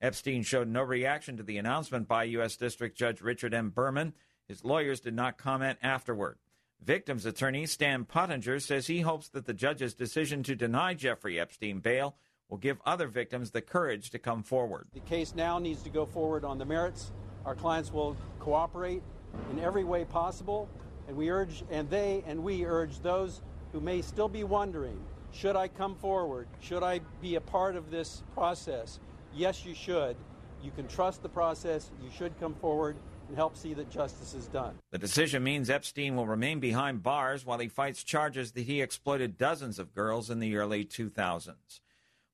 Epstein showed no reaction to the announcement by U.S. District Judge Richard M. Berman. His lawyers did not comment afterward. Victim's attorney Stan Pottinger says he hopes that the judge's decision to deny Jeffrey Epstein bail will give other victims the courage to come forward. The case now needs to go forward on the merits. Our clients will cooperate in every way possible, and we urge and they and we urge those who may still be wondering, should I come forward? Should I be a part of this process? Yes, you should. You can trust the process. You should come forward and help see that justice is done. The decision means Epstein will remain behind bars while he fights charges that he exploited dozens of girls in the early 2000s.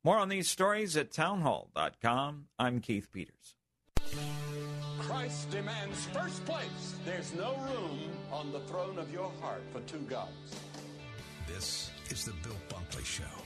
More on these stories at townhall.com. I'm Keith Peters. Christ demands first place. There's no room on the throne of your heart for two gods. This is the Bill Bunkley Show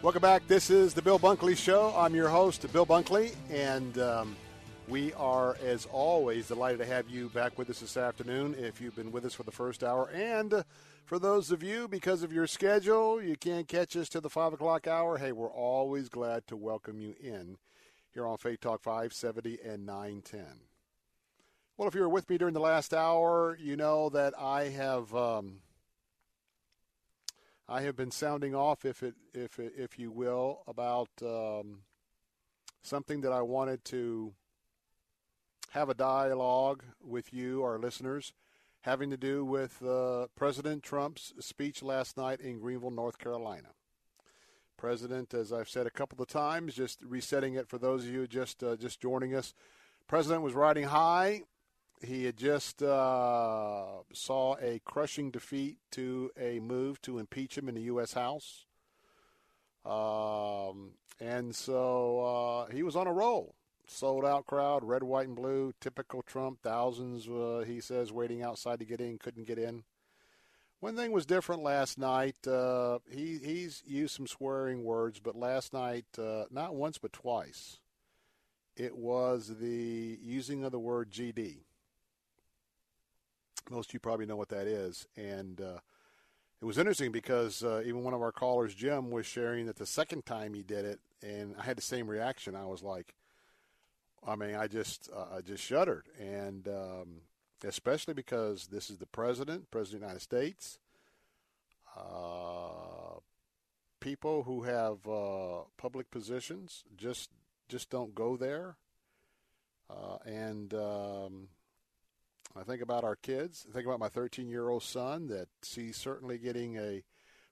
Welcome back. This is the Bill Bunkley Show. I'm your host, Bill Bunkley, and um, we are, as always, delighted to have you back with us this afternoon. If you've been with us for the first hour, and uh, for those of you, because of your schedule, you can't catch us to the five o'clock hour. Hey, we're always glad to welcome you in here on Faith Talk 570 and 910. Well, if you were with me during the last hour, you know that I have. Um, I have been sounding off, if it, if it, if you will, about um, something that I wanted to have a dialogue with you, our listeners, having to do with uh, President Trump's speech last night in Greenville, North Carolina. President, as I've said a couple of times, just resetting it for those of you just uh, just joining us. President was riding high he had just uh, saw a crushing defeat to a move to impeach him in the U.S. House. Um, and so uh, he was on a roll. Sold out crowd, red, white, and blue, typical Trump. Thousands, uh, he says, waiting outside to get in, couldn't get in. One thing was different last night. Uh, he he's used some swearing words, but last night, uh, not once but twice, it was the using of the word GD most of you probably know what that is. And uh, it was interesting because uh, even one of our callers, Jim, was sharing that the second time he did it, and I had the same reaction. I was like, I mean, I just, uh, I just shuddered, and um, especially because this is the president, president of the United States. Uh, people who have uh, public positions just, just don't go there. Uh, and um, I think about our kids. I think about my 13 year old son that he's certainly getting a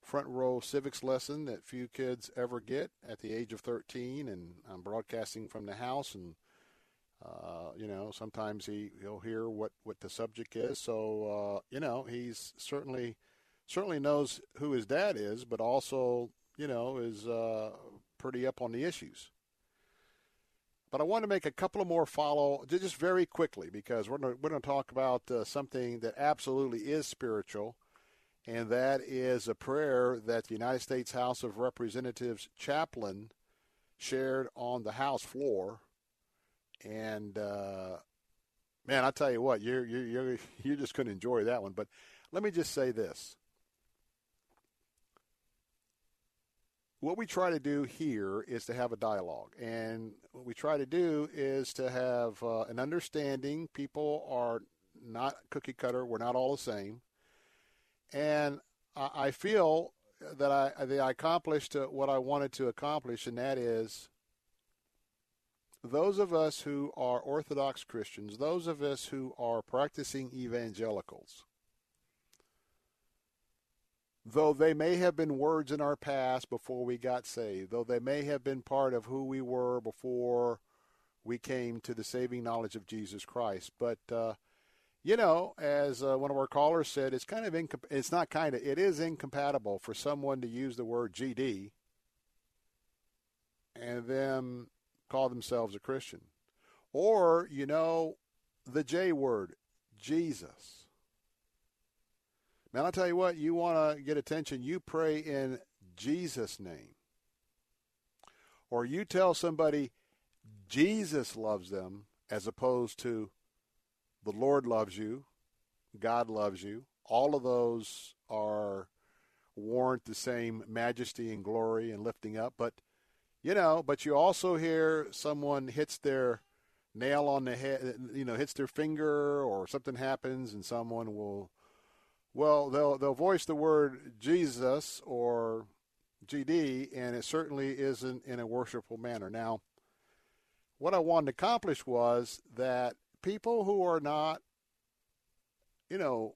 front row civics lesson that few kids ever get at the age of 13. And I'm broadcasting from the house, and uh, you know sometimes he he'll hear what what the subject is. So uh, you know he's certainly certainly knows who his dad is, but also you know is uh, pretty up on the issues. But I want to make a couple of more follow, just very quickly, because we're going to, talk about uh, something that absolutely is spiritual, and that is a prayer that the United States House of Representatives chaplain shared on the House floor. And uh, man, I tell you what, you're you're you're, you're just going to enjoy that one. But let me just say this: what we try to do here is to have a dialogue, and what we try to do is to have uh, an understanding. People are not cookie cutter; we're not all the same, and I, I feel that I that I accomplished uh, what I wanted to accomplish, and that is those of us who are Orthodox Christians, those of us who are practicing evangelicals, though they may have been words in our past before we got saved, though they may have been part of who we were before we came to the saving knowledge of Jesus Christ, but uh, you know, as uh, one of our callers said, it's kind of incom- it's not kind of it is incompatible for someone to use the word GD and then call themselves a Christian. Or, you know, the J word, Jesus. Man, I'll tell you what, you want to get attention, you pray in Jesus' name. Or you tell somebody Jesus loves them as opposed to the Lord loves you, God loves you. All of those are warrant the same majesty and glory and lifting up, but you know, but you also hear someone hits their nail on the head, you know, hits their finger or something happens and someone will well, they'll they'll voice the word Jesus or GD and it certainly isn't in a worshipful manner. Now, what I wanted to accomplish was that people who are not you know,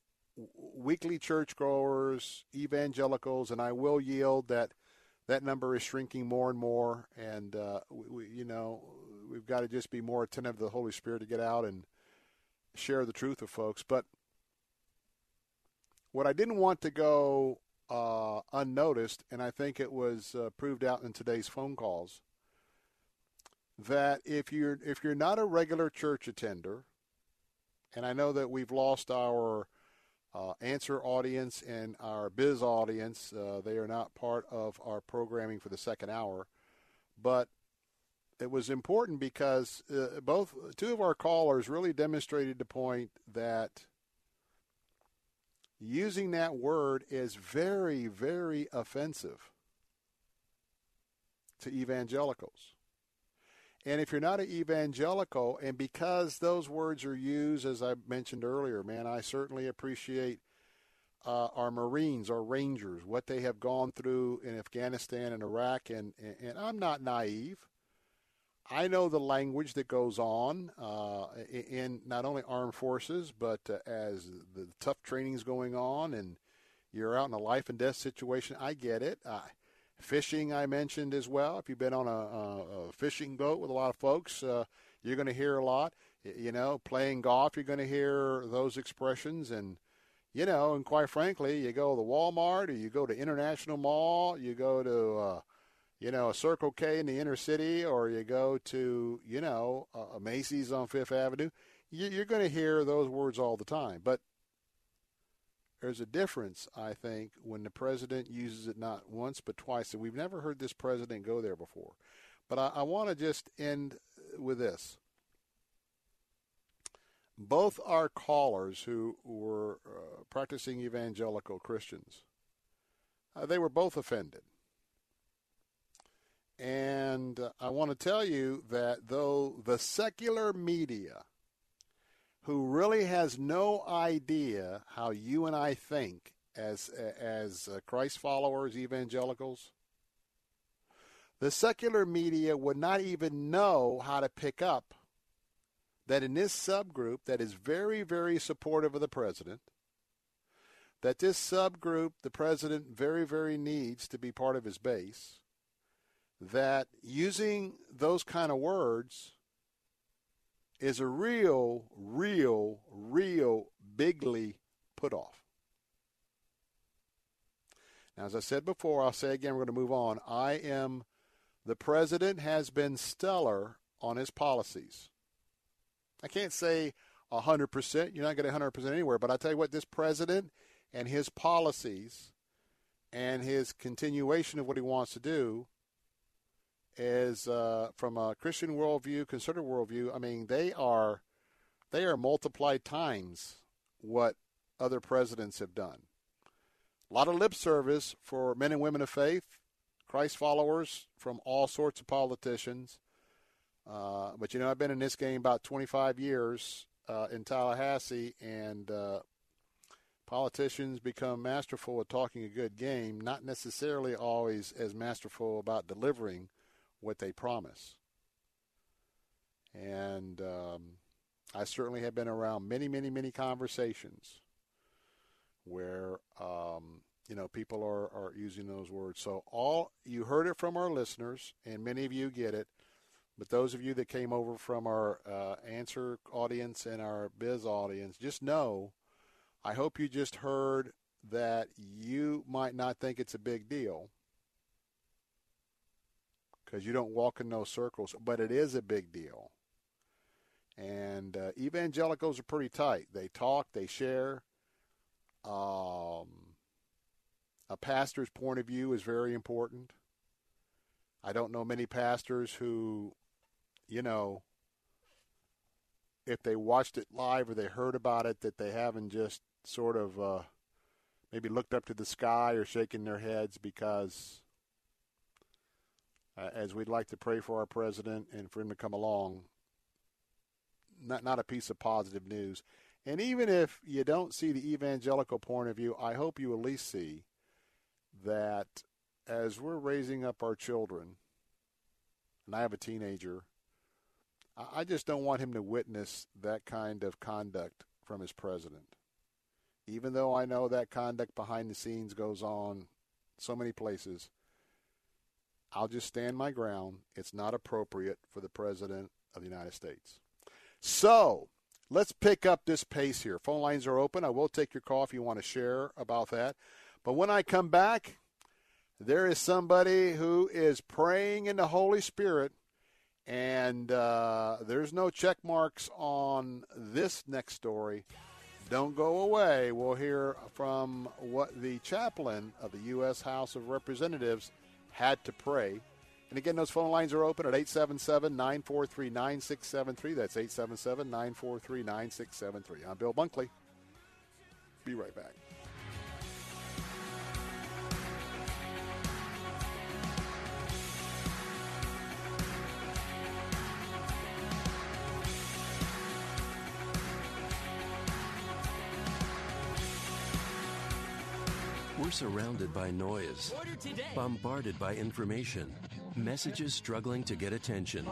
weekly churchgoers, evangelicals, and I will yield that that number is shrinking more and more, and uh, we, we, you know we've got to just be more attentive to the Holy Spirit to get out and share the truth with folks. But what I didn't want to go uh, unnoticed, and I think it was uh, proved out in today's phone calls, that if you're if you're not a regular church attender, and I know that we've lost our uh, answer audience and our biz audience. Uh, they are not part of our programming for the second hour, but it was important because uh, both two of our callers really demonstrated the point that using that word is very, very offensive to evangelicals. And if you're not an evangelical, and because those words are used, as I mentioned earlier, man, I certainly appreciate uh, our Marines, our Rangers, what they have gone through in Afghanistan and Iraq. And, and I'm not naive. I know the language that goes on uh, in not only armed forces, but uh, as the tough training is going on and you're out in a life and death situation. I get it. Fishing, I mentioned as well. If you've been on a, a, a fishing boat with a lot of folks, uh, you're going to hear a lot. You know, playing golf, you're going to hear those expressions. And, you know, and quite frankly, you go to Walmart or you go to International Mall, you go to, uh, you know, a Circle K in the inner city, or you go to, you know, a Macy's on Fifth Avenue, you're going to hear those words all the time. But there's a difference, I think, when the president uses it not once but twice. And we've never heard this president go there before. But I, I want to just end with this. Both our callers who were uh, practicing evangelical Christians, uh, they were both offended. And I want to tell you that though the secular media who really has no idea how you and I think as as uh, Christ followers, evangelicals. The secular media would not even know how to pick up that in this subgroup that is very, very supportive of the president, that this subgroup the president very, very needs to be part of his base, that using those kind of words is a real, real, real bigly put off. Now, as I said before, I'll say again, we're going to move on. I am, the president has been stellar on his policies. I can't say 100%. You're not going getting 100% anywhere. But I tell you what, this president and his policies and his continuation of what he wants to do is uh, from a Christian worldview, conservative worldview. I mean, they are they are multiplied times what other presidents have done. A lot of lip service for men and women of faith, Christ followers from all sorts of politicians. Uh, but you know, I've been in this game about 25 years uh, in Tallahassee, and uh, politicians become masterful at talking a good game, not necessarily always as masterful about delivering what they promise. And um, I certainly have been around many, many, many conversations where um, you know people are, are using those words. So all you heard it from our listeners, and many of you get it. But those of you that came over from our uh, answer audience and our biz audience, just know, I hope you just heard that you might not think it's a big deal because you don't walk in those circles, but it is a big deal. And uh, evangelicals are pretty tight. They talk, they share. Um, a pastor's point of view is very important. I don't know many pastors who you know, if they watched it live or they heard about it, that they haven't just sort of uh, maybe looked up to the sky or shaken their heads because, uh, as we'd like to pray for our president and for him to come along, not not a piece of positive news. And even if you don't see the evangelical point of view, I hope you at least see that as we're raising up our children, and I have a teenager I just don't want him to witness that kind of conduct from his president. Even though I know that conduct behind the scenes goes on so many places, I'll just stand my ground. It's not appropriate for the President of the United States. So let's pick up this pace here. Phone lines are open. I will take your call if you want to share about that. But when I come back, there is somebody who is praying in the Holy Spirit and uh, there's no check marks on this next story. Don't go away. We'll hear from what the chaplain of the U.S. House of Representatives had to pray. And again, those phone lines are open at 877 943 9673. That's 877 943 9673. I'm Bill Bunkley. Be right back. Surrounded by noise, bombarded by information, messages struggling to get attention.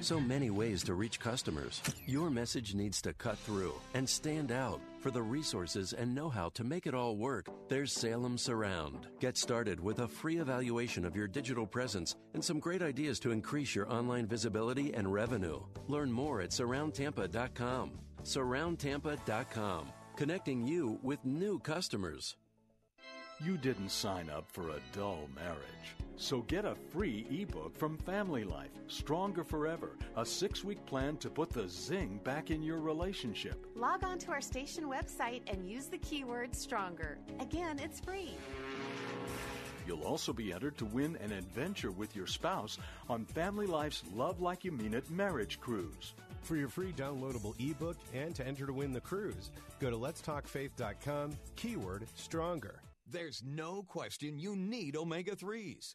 So many ways to reach customers. Your message needs to cut through and stand out. For the resources and know how to make it all work, there's Salem Surround. Get started with a free evaluation of your digital presence and some great ideas to increase your online visibility and revenue. Learn more at surroundtampa.com. Surroundtampa.com, connecting you with new customers. You didn't sign up for a dull marriage. So get a free ebook from Family Life, Stronger Forever, a six week plan to put the zing back in your relationship. Log on to our station website and use the keyword stronger. Again, it's free. You'll also be entered to win an adventure with your spouse on Family Life's Love Like You Mean It marriage cruise. For your free downloadable ebook and to enter to win the cruise, go to letstalkfaith.com, keyword stronger. There's no question you need omega 3s.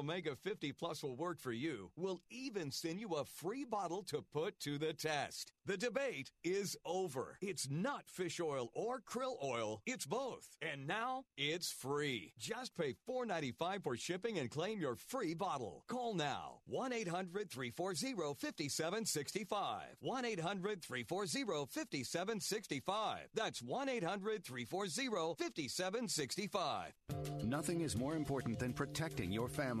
Omega 50 Plus will work for you We'll even send you a free bottle to put to the test. The debate is over. It's not fish oil or krill oil, it's both. And now it's free. Just pay $4.95 for shipping and claim your free bottle. Call now 1 800 340 5765. 1 800 340 5765. That's 1 800 340 5765. Nothing is more important than protecting your family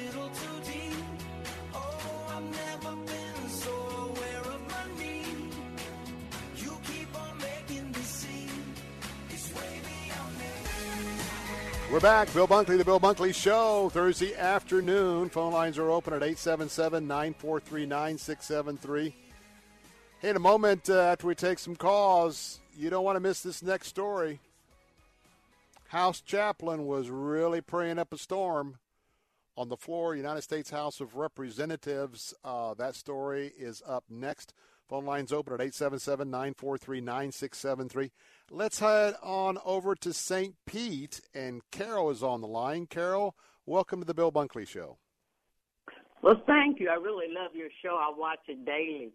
We're back. Bill Bunkley, the Bill Bunkley Show, Thursday afternoon. Phone lines are open at 877 943 9673. Hey, in a moment uh, after we take some calls, you don't want to miss this next story. House chaplain was really praying up a storm on the floor, United States House of Representatives. Uh, that story is up next. Phone lines open at 877 943 9673. Let's head on over to St. Pete, and Carol is on the line. Carol, welcome to the Bill Bunkley Show. Well, thank you. I really love your show. I watch it daily.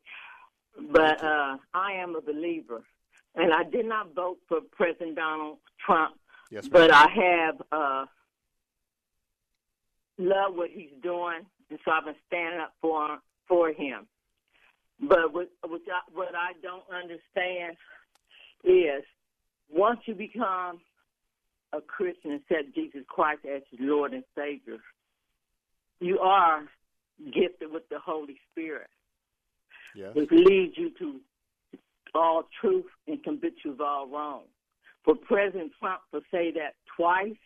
But uh, I am a believer. And I did not vote for President Donald Trump. Yes, but I have uh, love what he's doing, and so I've been standing up for for him. But what, what, I, what I don't understand is once you become a Christian and accept Jesus Christ as your Lord and Savior, you are gifted with the Holy Spirit. Yes. It leads you to all truth and convict you of all wrong. For President Trump to say that twice,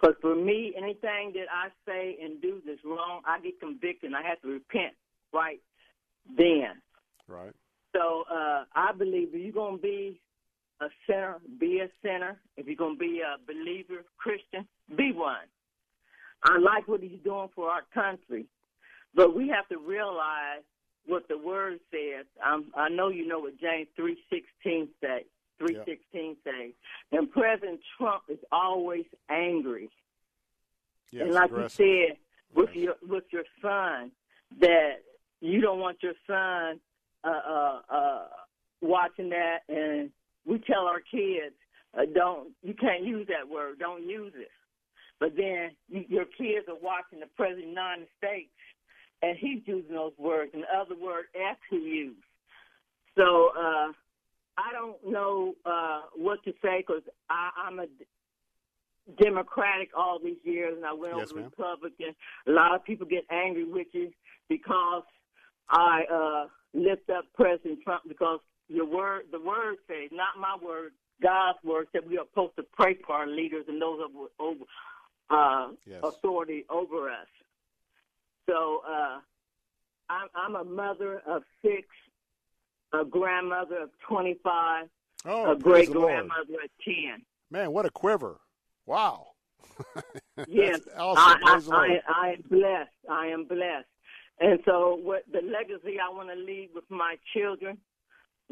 because for me, anything that I say and do that's wrong, I get convicted and I have to repent right then. Right. So uh, I believe if you're going to be a sinner, be a sinner. If you're going to be a believer, Christian, be one. I like what he's doing for our country, but we have to realize what the word says. Um, I know you know what James three sixteen says. Three sixteen says, and President Trump is always angry. Yes, and like aggressive. you said with your with your son, that you don't want your son uh, uh, uh, watching that, and we tell our kids, uh, don't you can't use that word, don't use it. But then you, your kids are watching the president of the United States, and he's using those words, and the other word F he used. So uh, I don't know uh, what to say because I'm a Democratic all these years, and I went Yes, over ma'am. Republican. A lot of people get angry with you because I uh, lift up President Trump because your word, the word says, not my word, God's word said we are supposed to pray for our leaders and those of over uh, Yes. authority over us. So uh, I'm, I'm a mother of six, a grandmother of 25, Oh, a great grandmother of 10. Man, what a quiver. Wow. Yes, awesome. I, Praise the Lord. I, I, I am blessed. I am blessed. And so, what the legacy I want to leave with my children,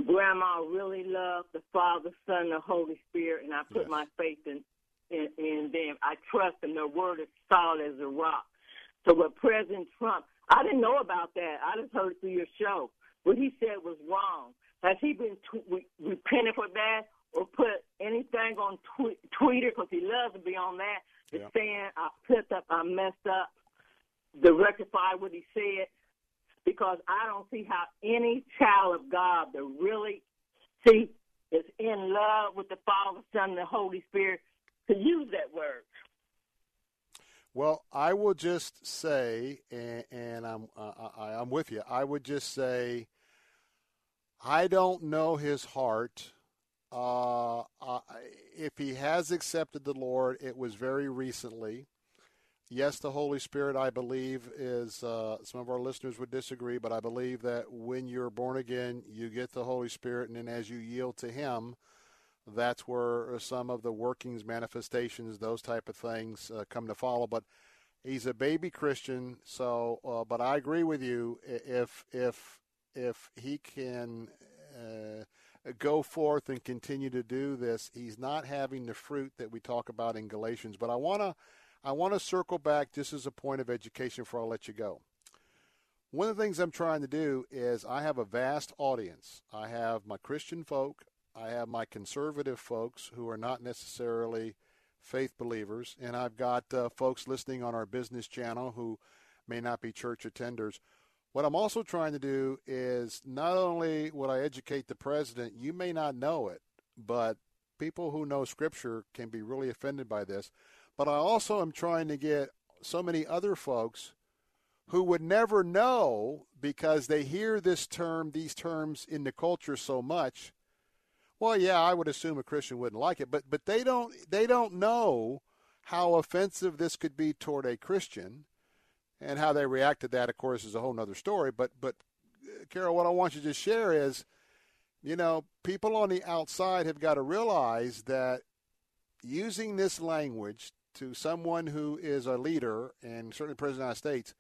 Grandma really loved the Father, Son, and the Holy Spirit, and I put Yes. my faith in, in in them. I trust them. Their word is solid as a rock. So, what President Trump, I didn't know about that. I just heard it through your show. What he said was wrong. Has he been tw- re- repented for that, or put anything on tw- Twitter because he loves to be on that? Yeah. saying I flipped up, I messed up, to rectify what he said, because I don't see how any child of God that really see is in love with the Father, Son, and the Holy Spirit to use that word. Well, I will just say, and, and I'm uh, I, I'm with you. I would just say, I don't know his heart. Uh, I, if he has accepted the Lord, it was very recently. Yes, the Holy Spirit, I believe, is. Uh, some of our listeners would disagree, but I believe that when you're born again, you get the Holy Spirit, and then as you yield to Him, that's where some of the workings, manifestations, those type of things uh, come to follow. But he's a baby Christian, so. Uh, but I agree with you. If if if he can uh, go forth and continue to do this, he's not having the fruit that we talk about in Galatians. But I want to I want to circle back just as a point of education before I let you go. One of the things I'm trying to do is I have a vast audience. I have my Christian folk, I have my conservative folks who are not necessarily faith believers, and I've got uh, folks listening on our business channel who may not be church attenders. What I'm also trying to do is not only will I educate the president, you may not know it, but people who know scripture can be really offended by this. But I also am trying to get so many other folks who would never know because they hear this term, these terms in the culture so much. Well, yeah, I would assume a Christian wouldn't like it, but but they don't they don't know how offensive this could be toward a Christian, and how they react to that. Of course, is a whole other story. But but uh, Carol, what I want you to share is, you know, people on the outside have got to realize that using this language to someone who is a leader and certainly President of the United States,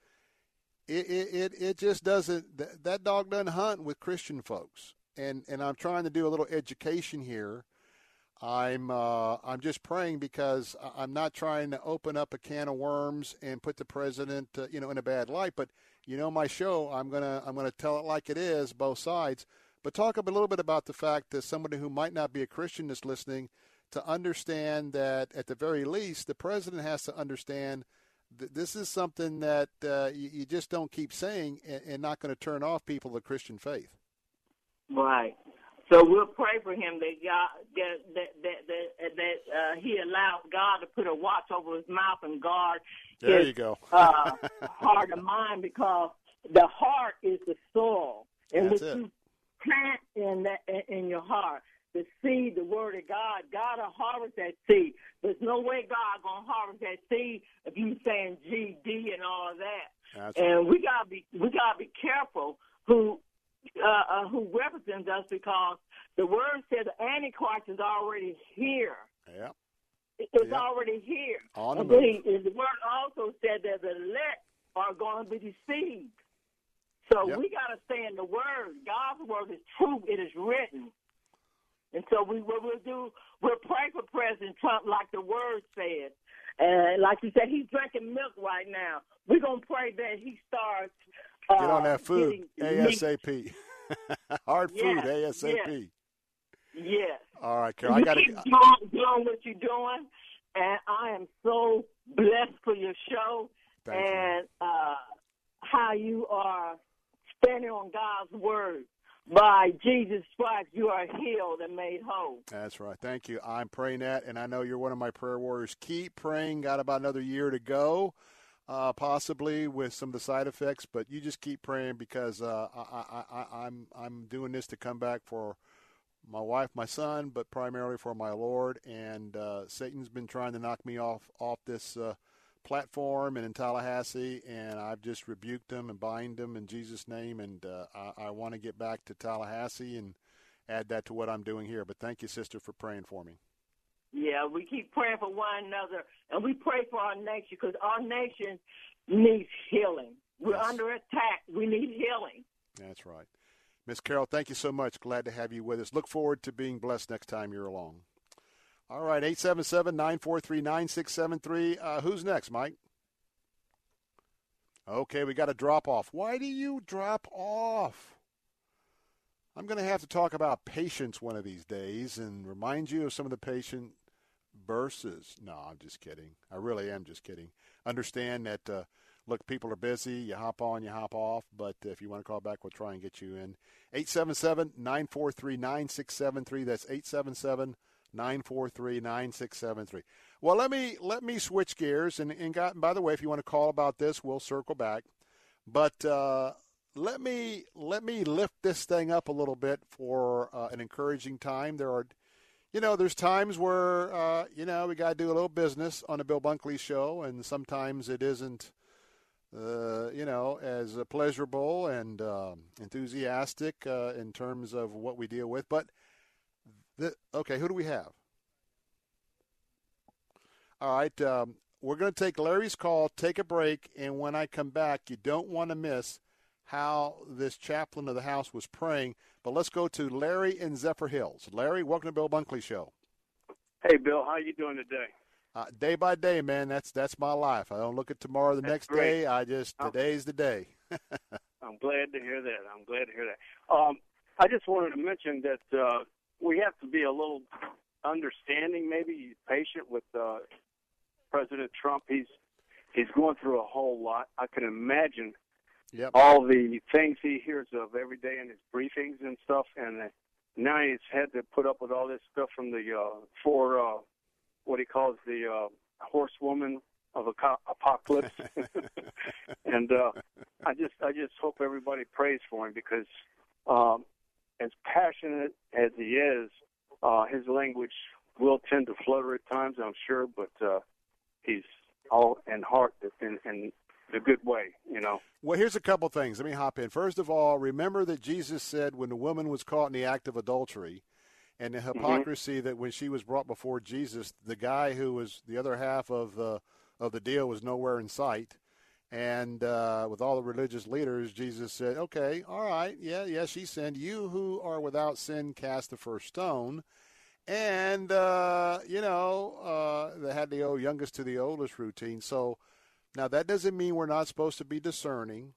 it it, it, it just doesn't that, that dog doesn't hunt with Christian folks. And and I'm trying to do a little education here. I'm uh, I'm just praying because I'm not trying to open up a can of worms and put the president uh, you know in a bad light. But you know my show, I'm gonna I'm gonna tell it like it is, both sides. But talk a little bit about the fact that somebody who might not be a Christian is listening to understand that at the very least the president has to understand that this is something that uh, you, you just don't keep saying and, and not going to turn off people of the Christian faith. Right. So we'll pray for him that God that that that that, that uh, he allows God to put a watch over his mouth and guard There his you go. uh, heart and mind because the heart is the soil That's which it. you plant in that in your heart. The seed, the word of God, God will harvest that seed. There's no way God gonna harvest that seed if you saying GD and all of that. That's and we gotta be we gotta be careful who uh, uh, who represents us because the word says the Antichrist is already here. Yeah. It's Yeah. already here. On the move. the word also said that the elect are going to be deceived. So Yep. we got to stay in the word. God's word is true. It is written. And so we what we'll do, we'll pray for President Trump like the word said. And like you said, he's drinking milk right now. We're going to pray that he starts uh, Get on that food. ASAP. Hard food ASAP. Yes. All right, Carol. I you got keep to. doing, doing what you're doing, and I am so blessed for your show Thank you. and uh, how you are standing on God's word. By Jesus' Christ, you are healed and made whole. That's right. Thank you. I'm praying that, and I know you're one of my prayer warriors. Keep praying. Got about another year to go, uh, possibly with some of the side effects, but you just keep praying because uh, I, I, I, I'm I'm doing this to come back for my wife, my son, but primarily for my Lord. And uh, Satan's been trying to knock me off off this uh, platform and in Tallahassee, and I've just rebuked them and bind them in Jesus' name. And uh, I, I want to get back to Tallahassee and add that to what I'm doing here. But thank you, sister, for praying for me. Yeah, we keep praying for one another, and we pray for our nation because our nation needs healing. We're Yes. under attack. We need healing. That's right. Miss Carol, thank you so much. Glad to have you with us. Look forward to being blessed next time you're along. All right, 877 943 9673. Who's next, Mike? Okay, we got a drop off. Why do you drop off? I'm going to have to talk about patience one of these days and remind you of some of the patient verses. No, I'm just kidding. I really am just kidding. Understand that, uh, look, people are busy. You hop on, you hop off. But if you want to call back, we'll try and get you in. 877 943 9673. That's 877 943 9673. Well, let me let me switch gears. And, and got, by the way, if you want to call about this, we'll circle back. But uh, let me let me lift this thing up a little bit for uh, an encouraging time. There are, you know, there's times where uh, you know we got to do a little business on the Bill Bunkley show, and sometimes it isn't, uh, you know, as pleasurable and um, enthusiastic uh, in terms of what we deal with. But the, okay, who do we have? All right, um, we're going to take Larry's call, take a break, and when I come back, you don't want to miss how this chaplain of the house was praying. But let's go to Larry in Zephyrhills. Larry, welcome to Bill Bunkley Show. Hey, Bill, how you doing today? Uh, day by day, man. That's that's my life. I don't look at tomorrow the That's next great. day. I just today's the day. I'm glad to hear that. I'm glad to hear that. Um, I just wanted to mention that uh, we have to be a little understanding, maybe patient with uh, President Trump. He's he's going through a whole lot. I can imagine Yep. all the things he hears of every day in his briefings and stuff, and uh, now he's had to put up with all this stuff from the uh, four, uh, what he calls the uh, horsewoman of aco- apocalypse. and uh, I just, I just hope everybody prays for him because, um, as passionate as he is, uh, his language will tend to flutter at times, I'm sure, but uh, he's all in heart and, in the good way, you know. Well, here's a couple things. Let me hop in. First of all, remember that Jesus said when the woman was caught in the act of adultery and the hypocrisy that when she was brought before Jesus, the guy who was the other half of the of the deal was nowhere in sight. And uh, with all the religious leaders, Jesus said, "Okay, all right, yeah, yeah, she sinned. You who are without sin, cast the first stone." And uh, you know, uh, they had the old youngest to the oldest routine. So now that doesn't mean we're not supposed to be discerning,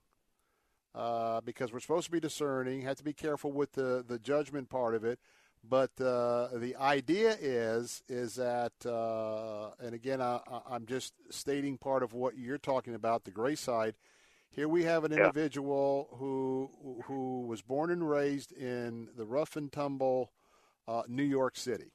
uh, because we're supposed to be discerning. Have to be careful with the the judgment part of it. But uh, the idea is is that, uh, and again, I, I'm just stating part of what you're talking about, the gray side. Here we have an Yeah. individual who who was born and raised in the rough and tumble uh, New York City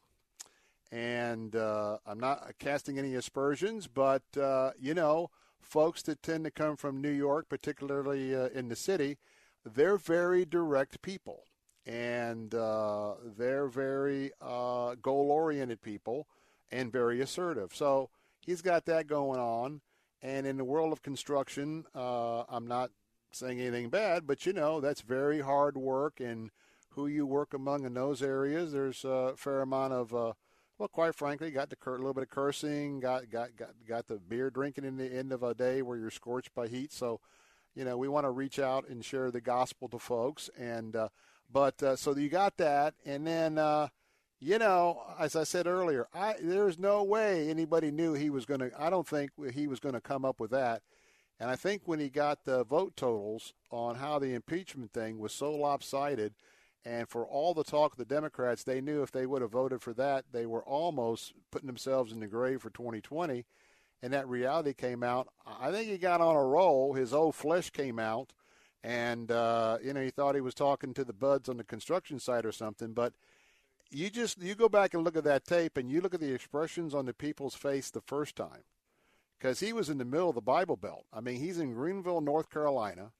and uh, I'm not casting any aspersions, but uh, you know, folks that tend to come from New York, particularly uh, in the city, they're very direct people, and uh, they're very uh, goal-oriented people, and very assertive. So he's got that going on, and in the world of construction, uh, I'm not saying anything bad, but you know, that's very hard work, and who you work among in those areas, there's a fair amount of uh, well, quite frankly, got the cur- little bit of cursing, got got got got the beer drinking in the end of a day where you're scorched by heat. So, you know, we want to reach out and share the gospel to folks. And uh, but uh, so you got that, and then uh, you know, as I said earlier, I there's no way anybody knew he was going to. I don't think he was going to come up with that. And I think when he got the vote totals on how the impeachment thing was so lopsided, and for all the talk of the Democrats, they knew if they would have voted for that, they were almost putting themselves in the grave for 2020. And that reality came out. I think he got on a roll. His old flesh came out, and uh, you know he thought he was talking to the buds on the construction site or something. But you just you go back and look at that tape, and you look at the expressions on the people's face the first time, because he was in the middle of the Bible Belt. I mean, he's in Greenville, North Carolina.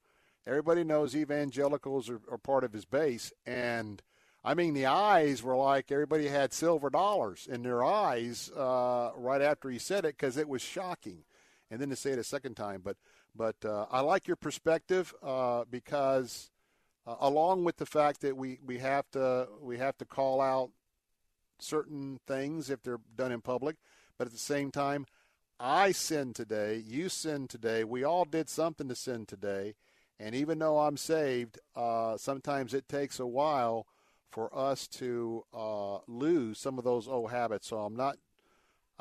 Everybody knows evangelicals are, are part of his base, and I mean the eyes were like everybody had silver dollars in their eyes uh, right after he said it because it was shocking, and then to say it a second time. But but uh, I like your perspective uh, because uh, along with the fact that we, we have to we have to call out certain things if they're done in public, but at the same time, I sin today, you sin today, we all did something to sin today, and even though I'm saved, uh, sometimes it takes a while for us to uh, lose some of those old habits. So I'm not.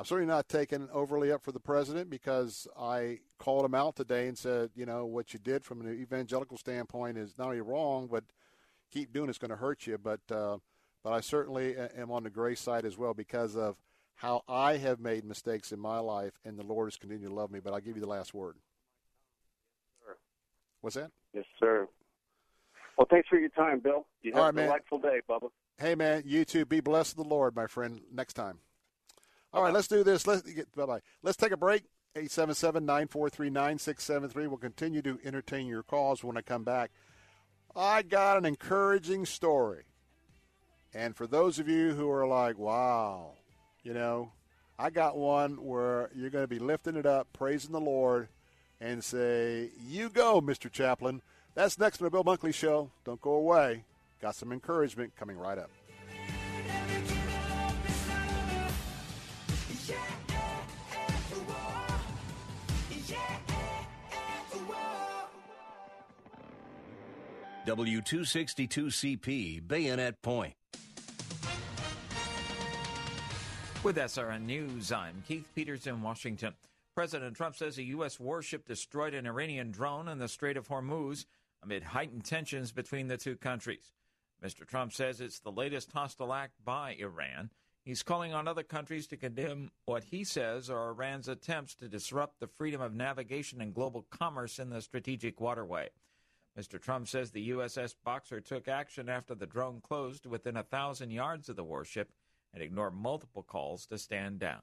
I'm certainly not taking overly up for the president because I called him out today and said, you know, what you did from an evangelical standpoint is not only wrong, but keep doing it's going to hurt you. But uh, but I certainly am on the grace side as well because of how I have made mistakes in my life, and the Lord has continued to love me. But I'll give you the last word. Sir. What's that? Yes, sir. Well, thanks for your time, Bill. You have right, a man. delightful day, Bubba. Hey, man, you too. Be blessed of the Lord, my friend. Next time. All right, let's do this. Let's get bye bye. Let's take a break. 877-943-9673. We'll continue to entertain your calls when I come back. I got an encouraging story. And for those of you who are like, wow, you know, I got one where you're going to be lifting it up, praising the Lord, and say, You go, Mr. Chaplain. That's next on the Bill Bunkley Show. Don't go away. Got some encouragement coming right up. W262CP Bayonet Point. With SRN News, I'm Keith Peters in Washington. President Trump says a U.S. warship destroyed an Iranian drone in the Strait of Hormuz amid heightened tensions between the two countries. Mr. Trump says it's the latest hostile act by Iran. He's calling on other countries to condemn what he says are Iran's attempts to disrupt the freedom of navigation and global commerce in the strategic waterway. Mr. Trump says the USS Boxer took action after the drone closed within a thousand yards of the warship and ignored multiple calls to stand down.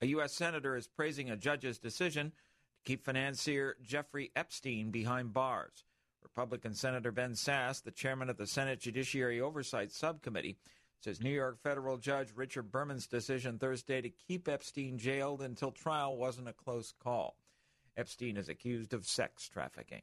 A U.S. senator is praising a judge's decision to keep financier Jeffrey Epstein behind bars. Republican Senator Ben Sasse, the chairman of the Senate Judiciary Oversight Subcommittee, says New York federal judge Richard Berman's decision Thursday to keep Epstein jailed until trial wasn't a close call. Epstein is accused of sex trafficking.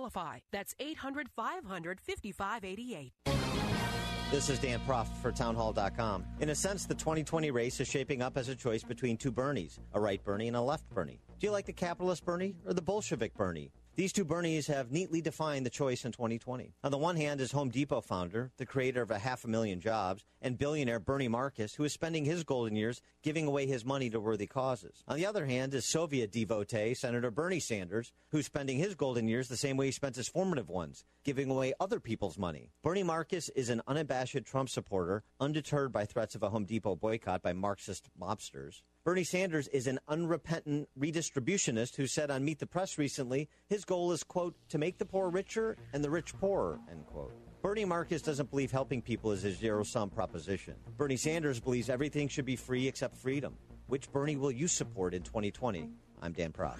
That's 800 500 5588. This is Dan Proft for townhall.com. In a sense, the 2020 race is shaping up as a choice between two Bernies, a right Bernie and a left Bernie. Do you like the capitalist Bernie or the Bolshevik Bernie? These two Bernies have neatly defined the choice in 2020. On the one hand is Home Depot founder, the creator of a half a million jobs, and billionaire Bernie Marcus, who is spending his golden years giving away his money to worthy causes. On the other hand is Soviet devotee Senator Bernie Sanders, who's spending his golden years the same way he spent his formative ones, giving away other people's money. Bernie Marcus is an unabashed Trump supporter, undeterred by threats of a Home Depot boycott by Marxist mobsters. Bernie Sanders is an unrepentant redistributionist who said on Meet the Press recently his goal is, quote, to make the poor richer and the rich poorer, end quote. Bernie Marcus doesn't believe helping people is a zero sum proposition. Bernie Sanders believes everything should be free except freedom. Which Bernie will you support in 2020? I'm Dan Proft.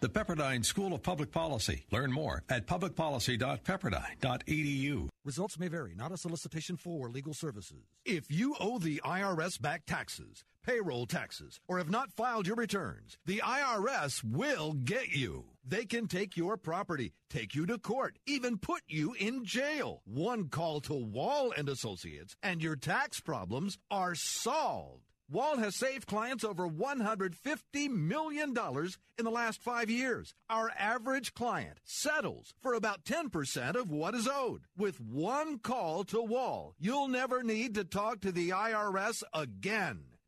The Pepperdine School of Public Policy. Learn more at publicpolicy.pepperdine.edu. Results may vary, not a solicitation for legal services. If you owe the IRS back taxes, payroll taxes, or have not filed your returns, the IRS will get you. They can take your property, take you to court, even put you in jail. One call to Wall and Associates and your tax problems are solved. Wall has saved clients over $150 million in the last five years. Our average client settles for about 10% of what is owed. With one call to Wall, you'll never need to talk to the IRS again.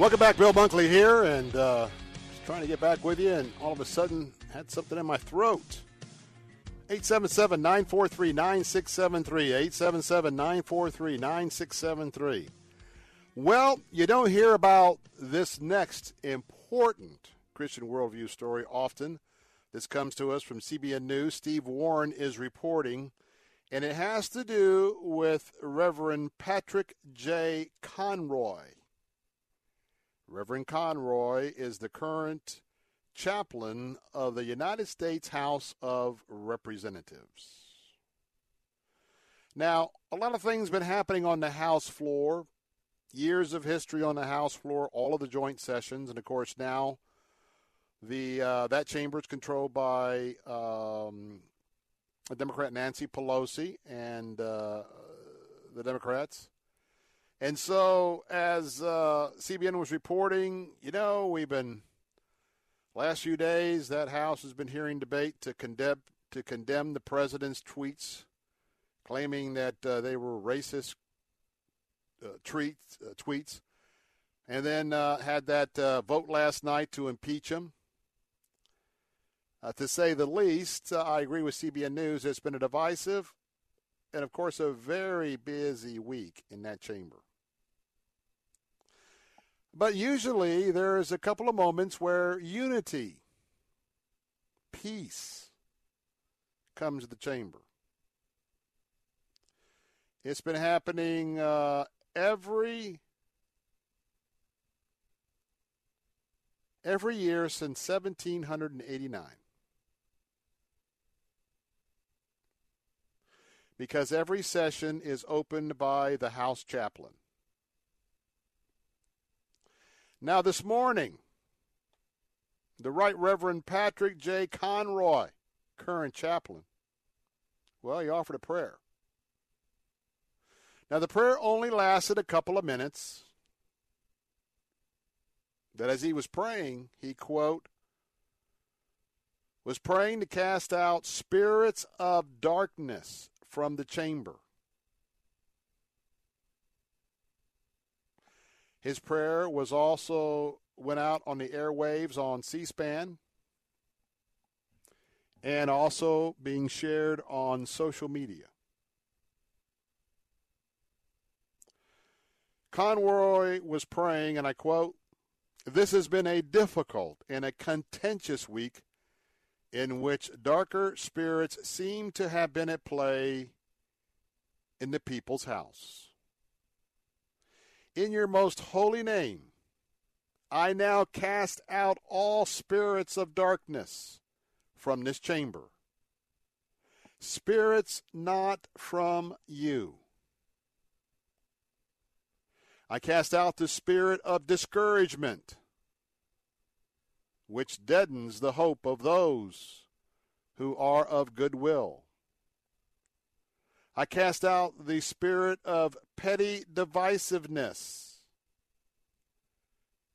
Welcome back, Bill Bunkley here, and uh, trying to get back with you, and all of a sudden had something in my throat. 877 943 9673. 877 943 9673. Well, you don't hear about this next important Christian worldview story often. This comes to us from CBN News. Steve Warren is reporting, and it has to do with Reverend Patrick J. Conroy. Reverend Conroy is the current chaplain of the United States House of Representatives. Now, a lot of things been happening on the House floor. Years of history on the House floor, all of the joint sessions, and of course now the uh, that chamber is controlled by um, Democrat Nancy Pelosi and uh, the Democrats. And so, as uh, CBN was reporting, you know, we've been last few days that House has been hearing debate to condemn to condemn the president's tweets, claiming that uh, they were racist uh, tweets, uh, tweets, and then uh, had that uh, vote last night to impeach him. Uh, to say the least, I agree with CBN News. It's been a divisive and, of course, a very busy week in that chamber. But usually there is a couple of moments where unity, peace comes to the chamber. It's been happening uh, every every year since 1789. Because every session is opened by the House chaplain. Now, this morning, the Right Reverend Patrick J. Conroy, current chaplain, well, he offered a prayer. Now, the prayer only lasted a couple of minutes. That as he was praying, he, quote, was praying to cast out spirits of darkness from the chamber. His prayer was also went out on the airwaves on C-SPAN and also being shared on social media. Conroy was praying, and I quote, This has been a difficult and a contentious week in which darker spirits seem to have been at play in the people's house. In your most holy name, I now cast out all spirits of darkness from this chamber. Spirits not from you. I cast out the spirit of discouragement, which deadens the hope of those who are of good will. I cast out the spirit of petty divisiveness,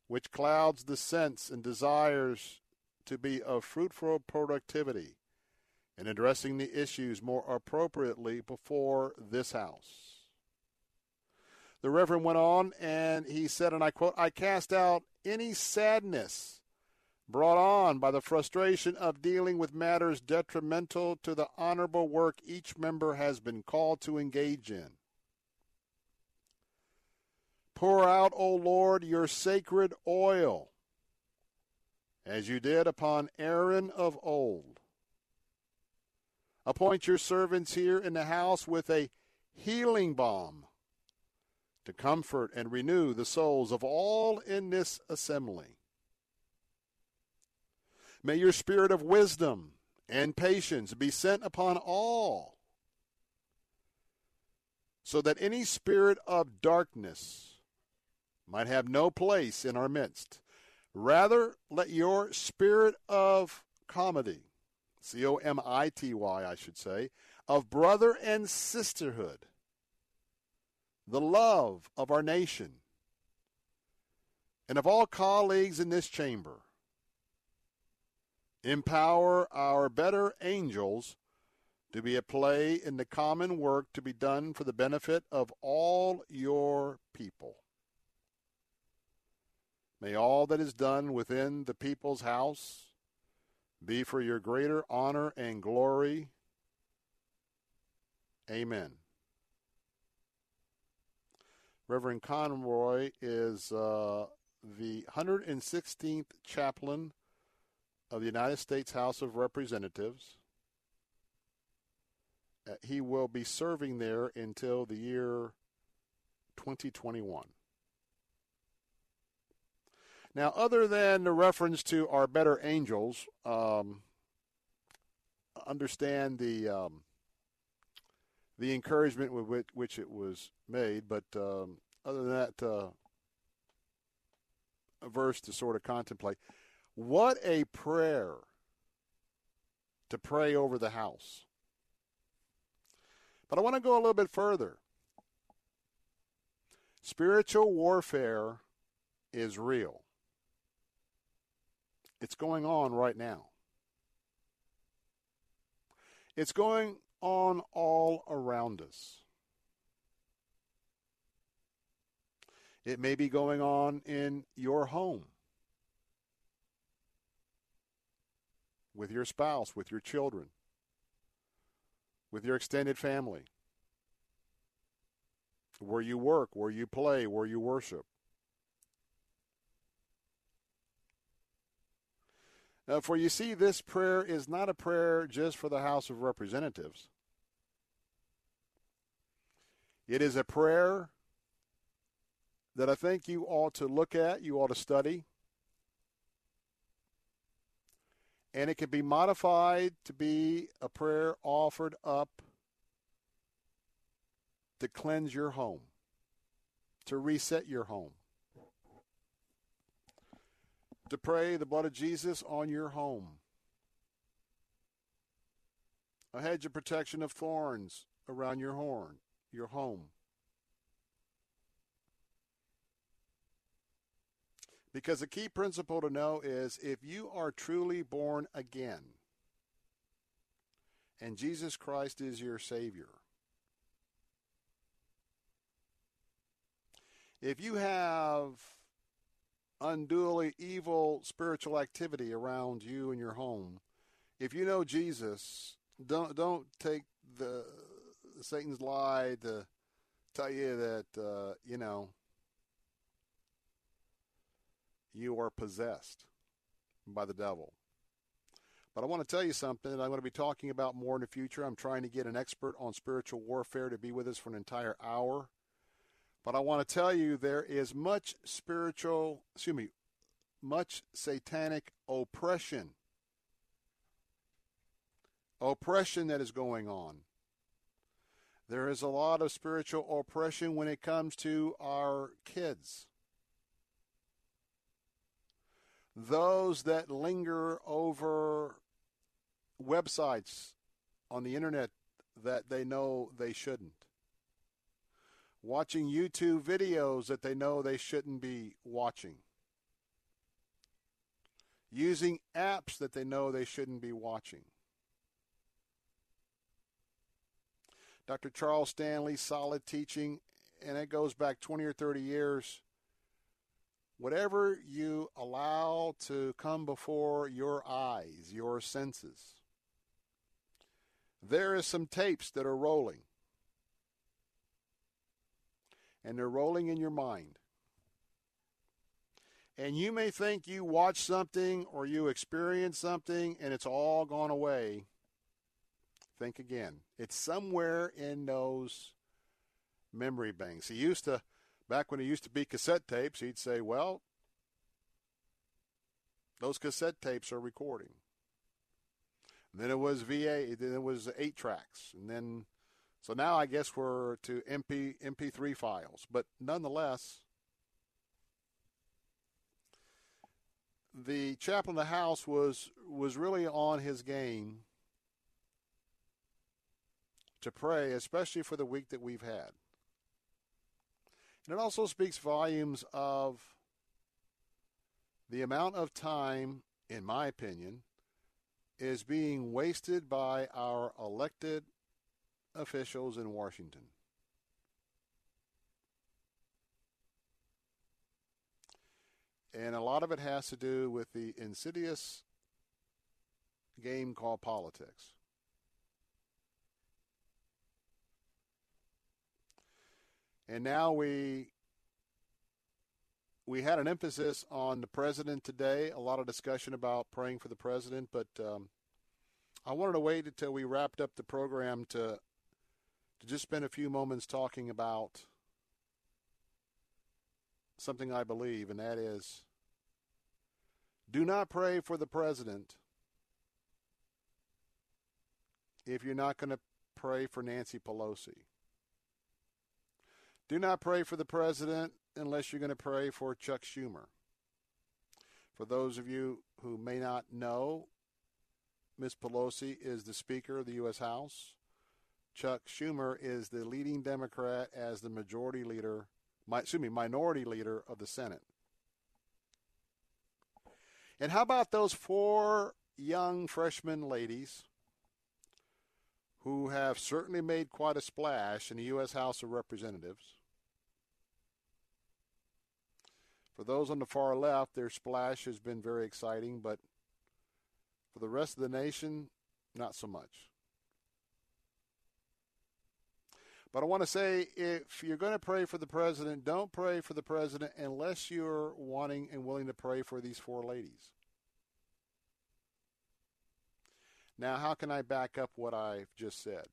which clouds the sense and desires to be of fruitful productivity in addressing the issues more appropriately before this house. The Reverend went on and he said, and I quote, I cast out any sadness brought on by the frustration of dealing with matters detrimental to the honorable work each member has been called to engage in. Pour out, O Lord, your sacred oil as you did upon Aaron of old. Appoint your servants here in the house with a healing balm to comfort and renew the souls of all in this assembly. May your spirit of wisdom and patience be sent upon all, so that any spirit of darkness might have no place in our midst. Rather, let your spirit of comedy, C O M I T Y, I should say, of brother and sisterhood, the love of our nation, and of all colleagues in this chamber, empower our better angels to be at play in the common work to be done for the benefit of all your people. May all that is done within the people's house be for your greater honor and glory. Amen. Reverend Conroy is uh, the 116th chaplain of the United States House of Representatives. Uh, he will be serving there until the year 2021. Now, other than the reference to our better angels, um, understand the um, the encouragement with which, which, it was made, but um, other than that, uh, a verse to sort of contemplate. What a prayer to pray over the house. But I want to go a little bit further. Spiritual warfare is real. It's going on right now. It's going on all around us. It may be going on in your home, with your spouse, with your children, with your extended family, where you work, where you play, where you worship. Now, for you see, this prayer is not a prayer just for the House of Representatives. It is a prayer that I think you ought to look at, you ought to study. And it can be modified to be a prayer offered up to cleanse your home, to reset your home to pray the blood of Jesus on your home. A hedge of protection of thorns around your horn, your home. Because the key principle to know is if you are truly born again and Jesus Christ is your Savior, if you have unduly evil spiritual activity around you and your home, if you know Jesus, don't don't take the Satan's lie to tell you that uh, you know you are possessed by the devil. But I want to tell you something that I'm going to be talking about more in the future. I'm trying to get an expert on spiritual warfare to be with us for an entire hour. But I want to tell you there is much spiritual, excuse me, much satanic oppression. Oppression that is going on. There is a lot of spiritual oppression when it comes to our kids. Those that linger over websites on the internet that they know they shouldn't watching YouTube videos that they know they shouldn't be watching, using apps that they know they shouldn't be watching. Dr. Charles Stanley, solid teaching, and it goes back 20 or 30 years. Whatever you allow to come before your eyes, your senses, there is some tapes that are rolling and they're rolling in your mind. And you may think you watched something or you experienced something and it's all gone away. Think again. It's somewhere in those memory banks. He used to, back when he used to be cassette tapes, he'd say, well, those cassette tapes are recording. And then it was VA, then it was eight tracks. And then, so now I guess we're to MP, MP3 files. But nonetheless, the chaplain of the house was was really on his game to pray, especially for the week that we've had. And it also speaks volumes of the amount of time, in my opinion, is being wasted by our elected officials in Washington. And a lot of it has to do with the insidious game called politics. And now we we had an emphasis on the president today. A lot of discussion about praying for the president, but um, I wanted to wait until we wrapped up the program to to just spend a few moments talking about something I believe, and that is do not pray for the president if you're not going to pray for Nancy Pelosi. Do not pray for the president unless you're going to pray for Chuck Schumer. For those of you who may not know, Ms. Pelosi is the Speaker of the U.S. House. Chuck Schumer is the leading Democrat as the majority leader, my, excuse me, minority leader of the Senate. And how about those four young freshman ladies who have certainly made quite a splash in the U.S. House of Representatives? For those on the far left, their splash has been very exciting, but for the rest of the nation, not so much. But I want to say if you're going to pray for the president, don't pray for the president unless you're wanting and willing to pray for these four ladies. Now, how can I back up what I've just said?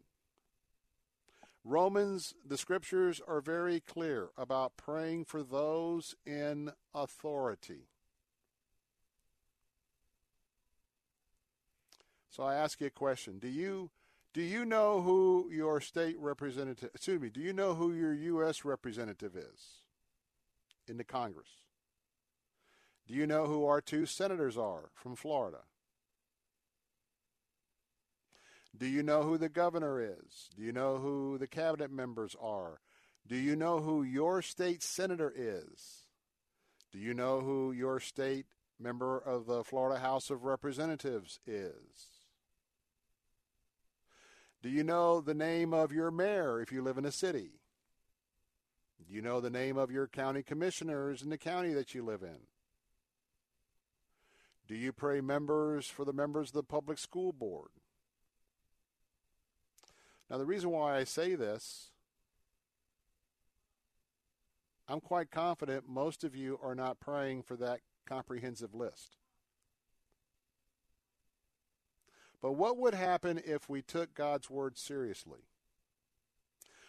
Romans, the scriptures are very clear about praying for those in authority. So I ask you a question. Do you do you know who your state representative excuse me, do you know who your US representative is in the Congress? Do you know who our two senators are from Florida? Do you know who the governor is? Do you know who the cabinet members are? Do you know who your state senator is? Do you know who your state member of the Florida House of Representatives is? Do you know the name of your mayor if you live in a city? Do you know the name of your county commissioners in the county that you live in? Do you pray members for the members of the public school board? Now, the reason why I say this, I'm quite confident most of you are not praying for that comprehensive list. But what would happen if we took God's Word seriously?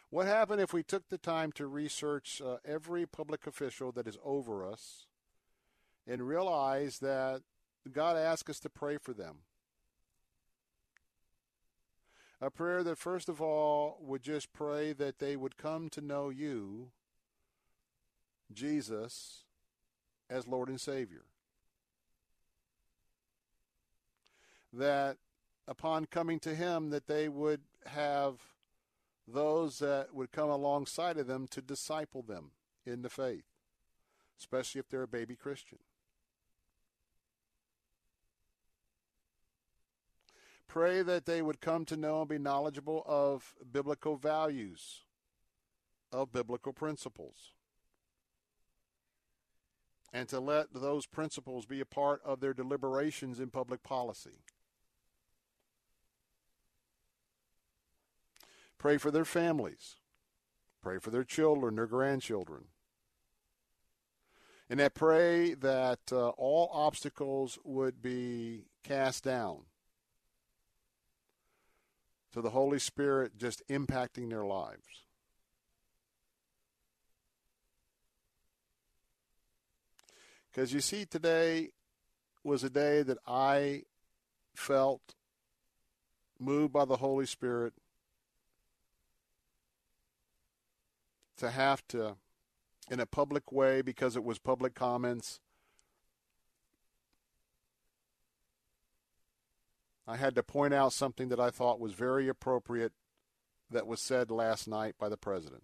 What happened if we took the time to research uh, every public official that is over us and realize that God asks us to pray for them? A prayer that, first of all, would just pray that they would come to know you, Jesus, as Lord and Savior. That upon coming to Him, that they would have those that would come alongside of them to disciple them in the faith, especially if they're a baby Christian. Pray that they would come to know and be knowledgeable of biblical values, of biblical principles, and to let those principles be a part of their deliberations in public policy. Pray for their families. Pray for their children, their grandchildren. And I pray that uh, all obstacles would be cast down to the Holy Spirit just impacting their lives. Because you see, today was a day that I felt moved by the Holy Spirit to have to, in a public way, because it was public comments, I had to point out something that I thought was very appropriate that was said last night by the president.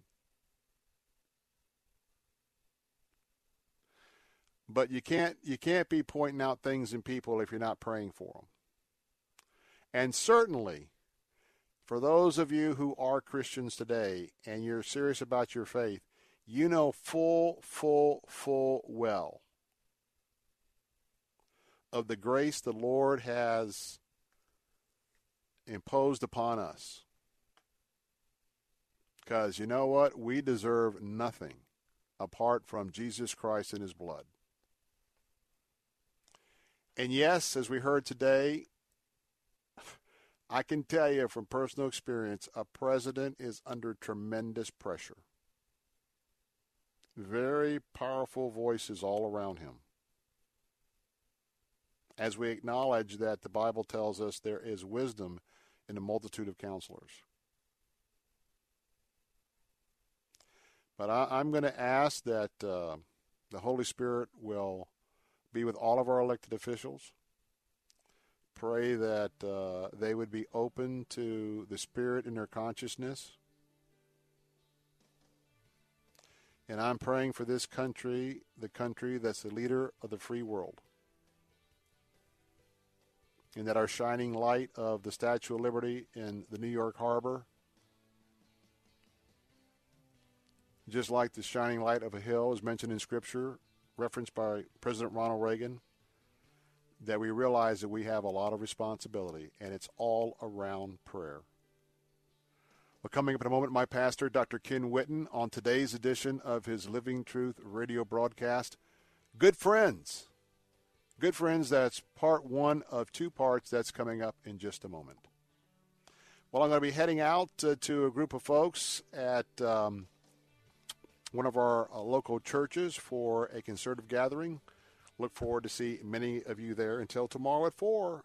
But you can't you can't be pointing out things in people if you're not praying for them. And certainly for those of you who are Christians today and you're serious about your faith, you know full full full well of the grace the Lord has imposed upon us. Because you know what? We deserve nothing apart from Jesus Christ and his blood. And yes, as we heard today, I can tell you from personal experience, a president is under tremendous pressure. Very powerful voices all around him. As we acknowledge that the Bible tells us there is wisdom in a multitude of counselors. But I, am going to ask that uh, the Holy Spirit will be with all of our elected officials. Pray that uh, they would be open to the Spirit in their consciousness. And I'm praying for this country, the country that's the leader of the free world. And that our shining light of the Statue of Liberty in the New York Harbor, just like the shining light of a hill is mentioned in Scripture, referenced by President Ronald Reagan, that we realize that we have a lot of responsibility, and it's all around prayer. Well, coming up in a moment, my pastor, Dr. Ken Whitten, on today's edition of his Living Truth radio broadcast, Good Friends. Good Friends, that's part one of two parts that's coming up in just a moment. Well, I'm going to be heading out uh, to a group of folks at um, one of our uh, local churches for a concerted gathering. Look forward to see many of you there. Until tomorrow at 4.